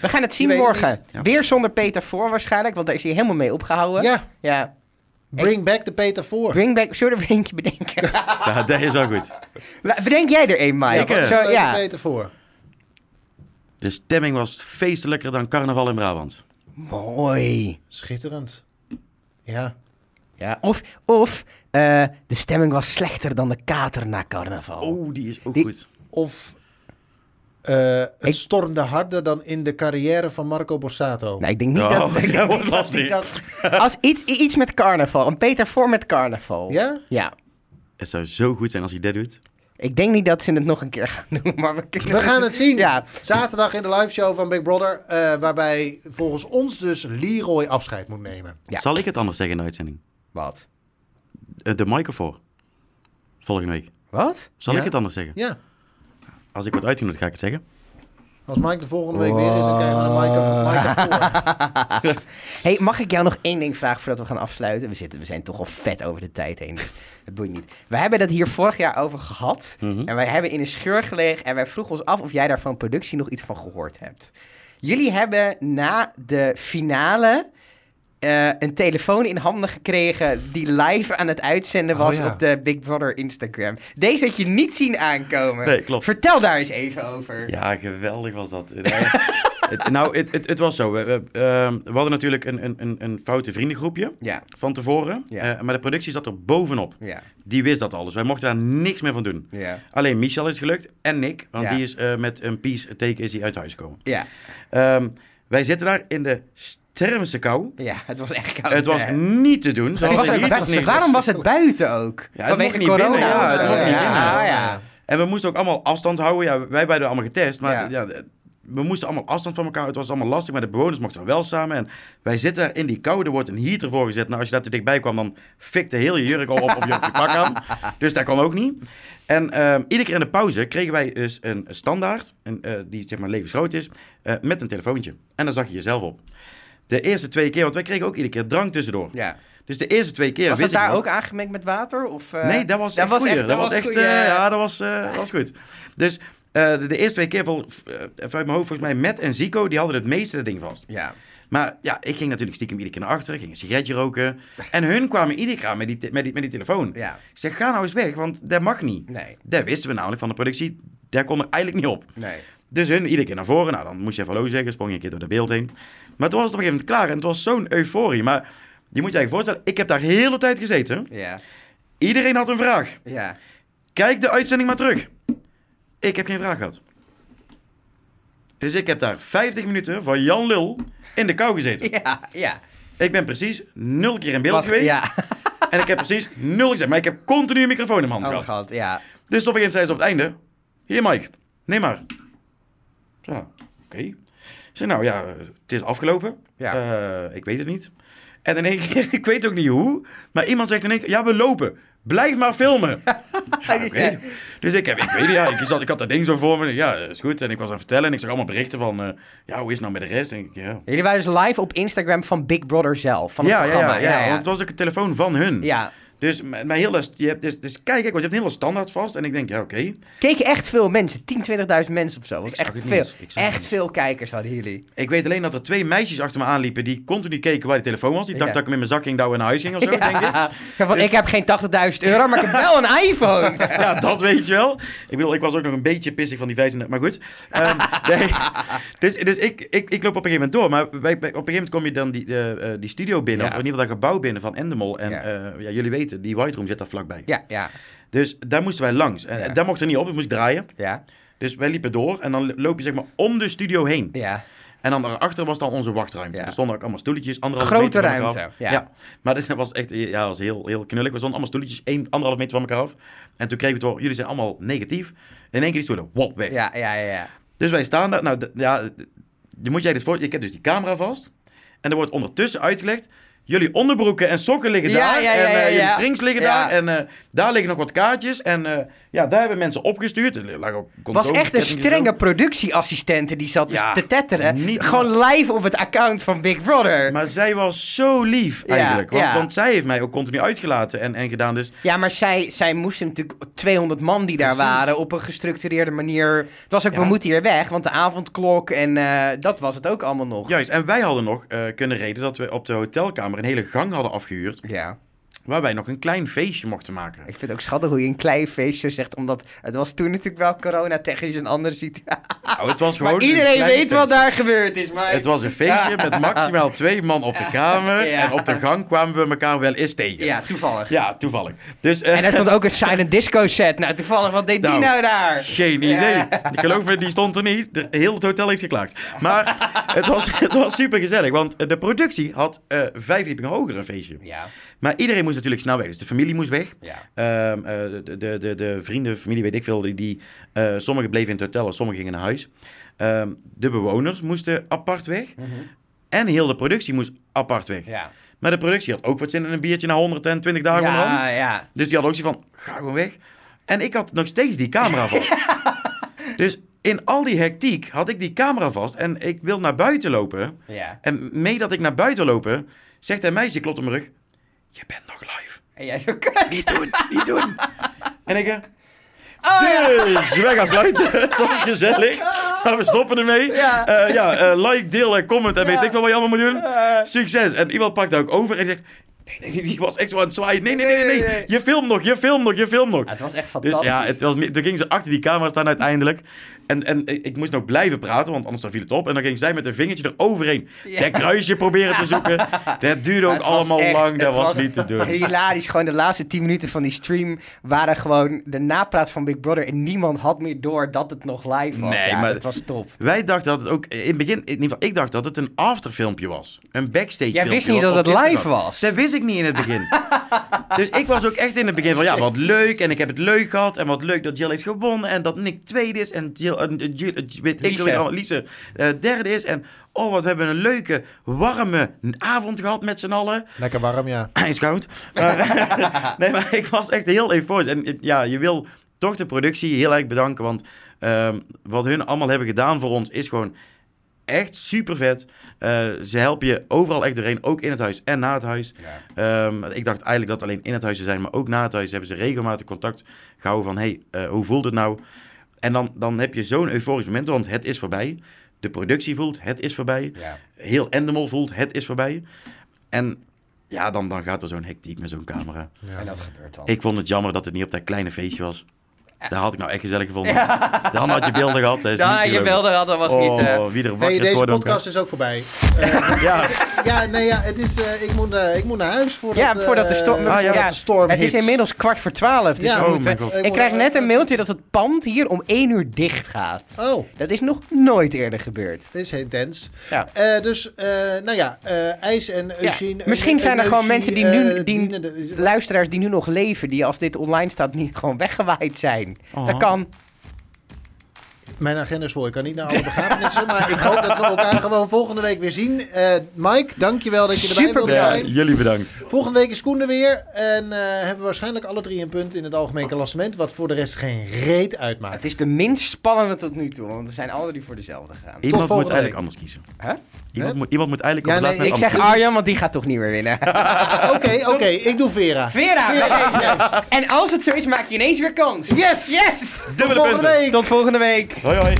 We gaan het zien het morgen. Weer zonder Peter voor waarschijnlijk, want daar is hij helemaal mee opgehouden. ja, ja. Bring back de Peter voor. Bring back, zullen we er eentje bedenken? Ja, dat is wel goed. La- Bedenk jij er een, Mike? Ik, eh, Zo, ja. Peter voor. De stemming was feestelijker dan carnaval in Brabant. Mooi. Schitterend. Ja. Ja, of of eh, de stemming was slechter dan de kater na carnaval. Oh, die is ook Die- goed. Of eh, het Ik- stormde harder dan in de carrière van Marco Borsato. Nou, ik denk niet Oh, dat... ik denk dat als iets, iets met carnaval. Een Peter voor met carnaval. Ja? Ja. Het zou zo goed zijn als hij dat doet. Ik denk niet dat ze het nog een keer gaan doen, maar we gaan het zien. Ja. Zaterdag in de live show van Big Brother. eh, waarbij volgens ons dus Leroy afscheid moet nemen. Ja. Zal ik het anders zeggen in de uitzending? Wat? Eh, de Michael voor. Volgende week. Wat? Zal Ja? ik het anders zeggen? Ja. Als ik word uitgenodigd, ga ik het zeggen. Als Mike de volgende week weer is, dan krijgen we een Mike, Mike voor. Hey, mag ik jou nog één ding vragen voordat we gaan afsluiten? We, zitten, we zijn toch al vet over de tijd heen. dus Dat boeit niet. We hebben dat hier vorig jaar over gehad. Mhm. En wij hebben in een scheur gelegen. En wij vroegen ons af of jij daar van productie nog iets van gehoord hebt. Jullie hebben na de finale eh, een telefoon in handen gekregen die live aan het uitzenden Oh, was ja. op de Big Brother Instagram. Deze had je niet zien aankomen. Nee, klopt. Vertel daar eens even over. Ja, geweldig was dat. Het, nou, het, het, het was zo. We, we, ehm, we hadden natuurlijk een, een, een, een foute vriendengroepje Ja, van tevoren. Ja. Eh, maar de productie zat er bovenop. ja, Die wist dat alles. Wij mochten daar niks meer van doen. ja. Alleen Michel is gelukt en Nick. Want Ja. die is eh, met een peace teken is hij uit huis gekomen. Ja, Ehm, wij zitten daar in de stervende kou. ja, het was echt koud. het was hè? niet te doen. Ze was het waarom was het buiten ook? Ja, het Vanwege niet corona. binnen, ja, het mocht niet binnen. Ah, ja. En we moesten ook allemaal afstand houden. Ja, wij beiden allemaal getest. Maar Ja. We moesten allemaal afstand van elkaar. Het was allemaal lastig. Maar de bewoners mochten wel samen. En wij zitten daar in die kou. Er wordt een heater voor gezet. Nou, als je daar te dichtbij kwam, dan fikte heel je jurk al op of je, op je pak aan. Dus dat kon ook niet. En ehm, iedere keer in de pauze kregen wij dus een standaard. Een, eh, die zeg maar levensgroot is. eh, met een telefoontje. En dan zag je jezelf op. De eerste twee keer, want wij kregen ook iedere keer drank tussendoor. Ja. Dus de eerste twee keer Was dat daar ook aangemengd met water? Of, eh, Nee, dat was echt was echt- Dat was echt, ja, dat was, dat was goed. Dus de, de eerste twee keer, vol, eh, uit mijn hoofd, volgens mij Matt en Zico, die hadden het meeste dat ding vast. Ja. Maar ja, ik ging natuurlijk stiekem iedere keer naar achteren, ging een sigaretje roken. En hun kwamen iedere keer aan met die, met die, met die telefoon. Ja. Ik zeg, ga nou eens weg, want dat mag niet. Nee. Dat wisten we namelijk van de productie. Daar kon er eigenlijk niet op. Nee. Dus hun iedere keer naar voren. Nou, dan moest je even hallo zeggen, sprong je een keer door de beeld heen. Maar toen was het op een gegeven moment klaar en het was zo'n euforie. Maar je moet je eigenlijk voorstellen, ik heb daar de hele tijd gezeten. Ja. Iedereen had een vraag. Ja. Kijk de uitzending maar terug. Ik heb geen vraag gehad. Dus ik heb daar 50 minuten van Jan Lul in de kou gezeten. Ja, ja. Ik ben precies nul keer in beeld geweest. Ja, En ik heb precies nul gezegd. Maar ik heb continu een microfoon in mijn hand oh, gehad. gehad, ja. Dus op een gegeven moment zei ze op het einde... Hier Mike, neem maar. Zo, oké. Ik zei, nou ja, het is afgelopen. Ja. Eh, ik weet het niet. En in één keer, ik weet ook niet hoe, maar iemand zegt in één keer, ja, we lopen. Blijf maar filmen. Ja. Dus ik, heb, ik weet niet, ja, ik, zat, ik had dat ding zo voor me. Ja, is goed. En ik was aan het vertellen en ik zag allemaal berichten van, eh, ja, hoe is het nou met de rest? En ik, ja. Jullie waren dus live op Instagram van Big Brother zelf, van het Ja, ja, programma. ja, ja, want het was ook een telefoon van hun. Ja. Dus, maar heel, je hebt, dus, dus kijk, ik, want je hebt een hele standaard vast. En ik denk, ja, oké. Keken echt veel mensen, 10, 20.000 mensen of zo. Was echt veel. Echt veel kijkers hadden jullie. Ik weet alleen dat er twee meisjes achter me aanliepen die continu keken waar die telefoon was. Die Ja. dachten dat ik hem in mijn zak ging douwen en naar huis ging of zo, denk ik. Ja, van, ik heb geen 80.000 euro, maar ik heb wel een iPhone. Ja, dat weet je wel. Ik bedoel, ik was ook nog een beetje pissig van die 15, maar goed. Ehm, nee. Dus, dus ik, ik, ik loop op een gegeven moment door. Maar bij, bij- op een gegeven moment kom je dan die, eh, eh, die studio binnen, of in ieder geval dat gebouw binnen van Endemol. En Ja. ja, jullie weten, die White Room zit daar vlakbij. Ja, ja, Dus daar moesten wij langs. En Ja. daar mocht er niet op, het moest draaien. ja, Dus wij liepen door en dan loop je zeg maar om de studio heen. ja. En dan daarachter was dan onze wachtruimte. Ja. Er stonden ook allemaal stoeltjes, anderhalve Grote meter van elkaar ruimte, af. ja. Maar dat was echt ja, was heel, heel knullig. We stonden allemaal stoeltjes, één, anderhalf meter van elkaar af. En toen kregen we het door, jullie zijn allemaal negatief. In één keer die stoelen, wop, weg. Ja, ja, ja, ja. Dus wij staan daar. Nou, ja, je moet jij dus voor. Ik heb dus die camera vast. En er wordt ondertussen uitgelegd. Jullie onderbroeken en sokken liggen Ja, daar. ja, ja, en ja, jullie strings liggen daar. En eh, daar liggen nog wat kaartjes. En eh, ja, daar hebben mensen opgestuurd. Er lagen ook was echt een strenge productieassistente die zat dus te tetteren. niet Gewoon live op het account van Big Brother. Maar zij was zo lief eigenlijk. want, want zij heeft mij ook continu uitgelaten en, en gedaan. Dus Ja, maar zij, zij moesten natuurlijk 200 man die daar Precies. waren op een gestructureerde manier. Het was ook, we moeten hier weg, want de avondklok en dat was het ook allemaal nog. juist, en wij hadden nog kunnen reden dat we op de hotelkamer een hele gang hadden afgehuurd. Ja, Waar wij nog een klein feestje mochten maken. ik vind het ook schattig hoe je een klein feestje zegt, omdat het was toen natuurlijk wel corona-technisch een andere situatie. Nou, het was gewoon Maar een iedereen weet wat daar gebeurd is, maar... Het was een feestje met maximaal twee man op de kamer. Ja. En op de gang kwamen we elkaar wel eens tegen. Ja, toevallig. Ja, toevallig. Dus eh, En er stond ook een silent disco set. Nou, toevallig, wat deed die Nou, nou daar? geen idee. Ja. Ik geloof me, die stond er niet. De, heel het hotel heeft geklaagd. Maar het was, het was super gezellig. Want de productie had eh vijf verdiepingen hoger een feestje. Ja, Maar iedereen moest natuurlijk snel weg. Dus de familie moest weg. ja. Ehm, eh, de, de, de, de vrienden, familie, weet ik veel, die, die, eh, sommigen bleven in het hotel en sommigen gingen naar huis. Ehm, de bewoners moesten apart weg. En heel de productie moest apart weg. Mhm. Ja, Maar de productie had ook wat zin in een biertje na 120 dagen onderhand. ja, ja. Dus die had ook zoiets van, ga gewoon weg. En ik had nog steeds die camera vast. dus in al die hectiek had ik die camera vast en ik wil naar buiten lopen. ja. En mee dat ik naar buiten lopen, zegt een meisje, klopt op mijn rug, je bent nog live. En jij zo kut. Niet doen, niet doen. En ik, eh, Oh, ja. dus wij gaan sluiten. Het was gezellig. Maar we stoppen ermee. Ja. Eh, ja, eh, like, deel en comment en Ja. weet ik veel wat je allemaal moet doen. Succes. En iemand pakt ook over en zegt... Nee, nee, die was echt zo aan het zwaaien. Nee, nee, nee, nee. Je filmt nog, je filmt nog, je filmt nog. Ja, het was echt Dus fantastisch. ja, het was, toen ging ze achter die camera staan uiteindelijk. En, en ik moest nog blijven praten, want anders dan viel het op. En dan ging zij met een vingertje eroverheen Ja. dat kruisje proberen te zoeken. Dat duurde ook allemaal echt- lang, dat was, niet te doen. Hilarisch. Gewoon de laatste 10 minuten van die stream waren gewoon de napraat van Big Brother. En niemand had meer door dat het nog live was. Nee, ja, maar- Het was top. Wij dachten dat het ook, in het begin, in ieder geval, ik dacht dat het een afterfilmpje was. Een backstage Jij filmpje. wist niet dat het live was. Dat wist ik niet in het begin. dus ik was ook echt in het begin van, ja, wat leuk. En ik heb het leuk gehad. En wat leuk dat Jill heeft gewonnen. En dat Nick tweede is. En Jill, weet ik allemaal, Lise eh, derde is. En oh, wat hebben we een leuke, warme avond gehad met z'n allen. Lekker warm, ja. Hij is koud. Maar- nee, maar ik was echt heel euforisch. En eh, ja, je wil toch de productie heel erg bedanken. Want ehm, wat hun allemaal hebben gedaan voor ons is gewoon echt super vet. Eh, ze helpen je overal echt doorheen. Ook in het huis en na het huis. Ehm, ik dacht eigenlijk dat alleen in het huis ze zijn. Maar ook na het huis hebben ze regelmatig contact gehouden van... Hey, eh, hoe voelt het nou? En dan, dan heb je zo'n euforisch moment. Want het is voorbij. De productie voelt, het is voorbij. Ja. Heel Endemol voelt, het is voorbij. En ja, dan, dan gaat er zo'n hectiek met zo'n camera. En dat gebeurt dan. Ik vond het jammer dat het niet op dat kleine feestje was. Daar had ik nou echt gezellig gevonden. Dan had je beelden gehad. hè, is Dan niet had je beelden gehad, dat was Oh, niet... eh, wie er wakker Hey, is deze podcast is ook voorbij. Ja, Ja, nee, ja, het is, eh, ik, moet, eh, ik moet naar huis voordat, Ja, voordat de storm... eh, Ah, ja, ja, de storm het is inmiddels kwart voor twaalf. Dus Ja. Oh moeten- mijn god. Ik krijg net een eh, mailtje dat het pand hier om één uur dicht gaat. Oh, Dat is nog nooit eerder gebeurd. dit is intens. Ja. Eh, dus, eh, nou ja, eh IJs en Ja, Eugene... misschien en- zijn er gewoon mensen die nu- eh, die- Luisteraars die nu nog leven, die als dit online staat niet gewoon weggewaaid zijn. Dat kan. Mijn agenda is vol. Ik kan niet naar alle begrafenissen. maar ik hoop dat we elkaar gewoon volgende week weer zien. Eh, Mike, dankjewel dat je erbij Super wilde ja, zijn. jullie bedankt. Volgende week is Koen er weer. En eh, hebben we waarschijnlijk alle drie een punt in het algemeen klassement. Wat voor de rest geen reet uitmaakt. Het is de minst spannende tot nu toe, want we zijn alle drie voor dezelfde gegaan. Iemand moet eigenlijk week. anders kiezen. Huh? Iemand, moet, iemand moet eigenlijk Ja, op nee, laatste Ik zeg anders Arjan, want die gaat toch niet meer winnen. Oké, oké. ik doe Vera. Vera. En als het zo is, maak je ineens weer kans. Yes! Yes! Dubbele Volgende punten. week. Tot volgende week. Hoi hoi!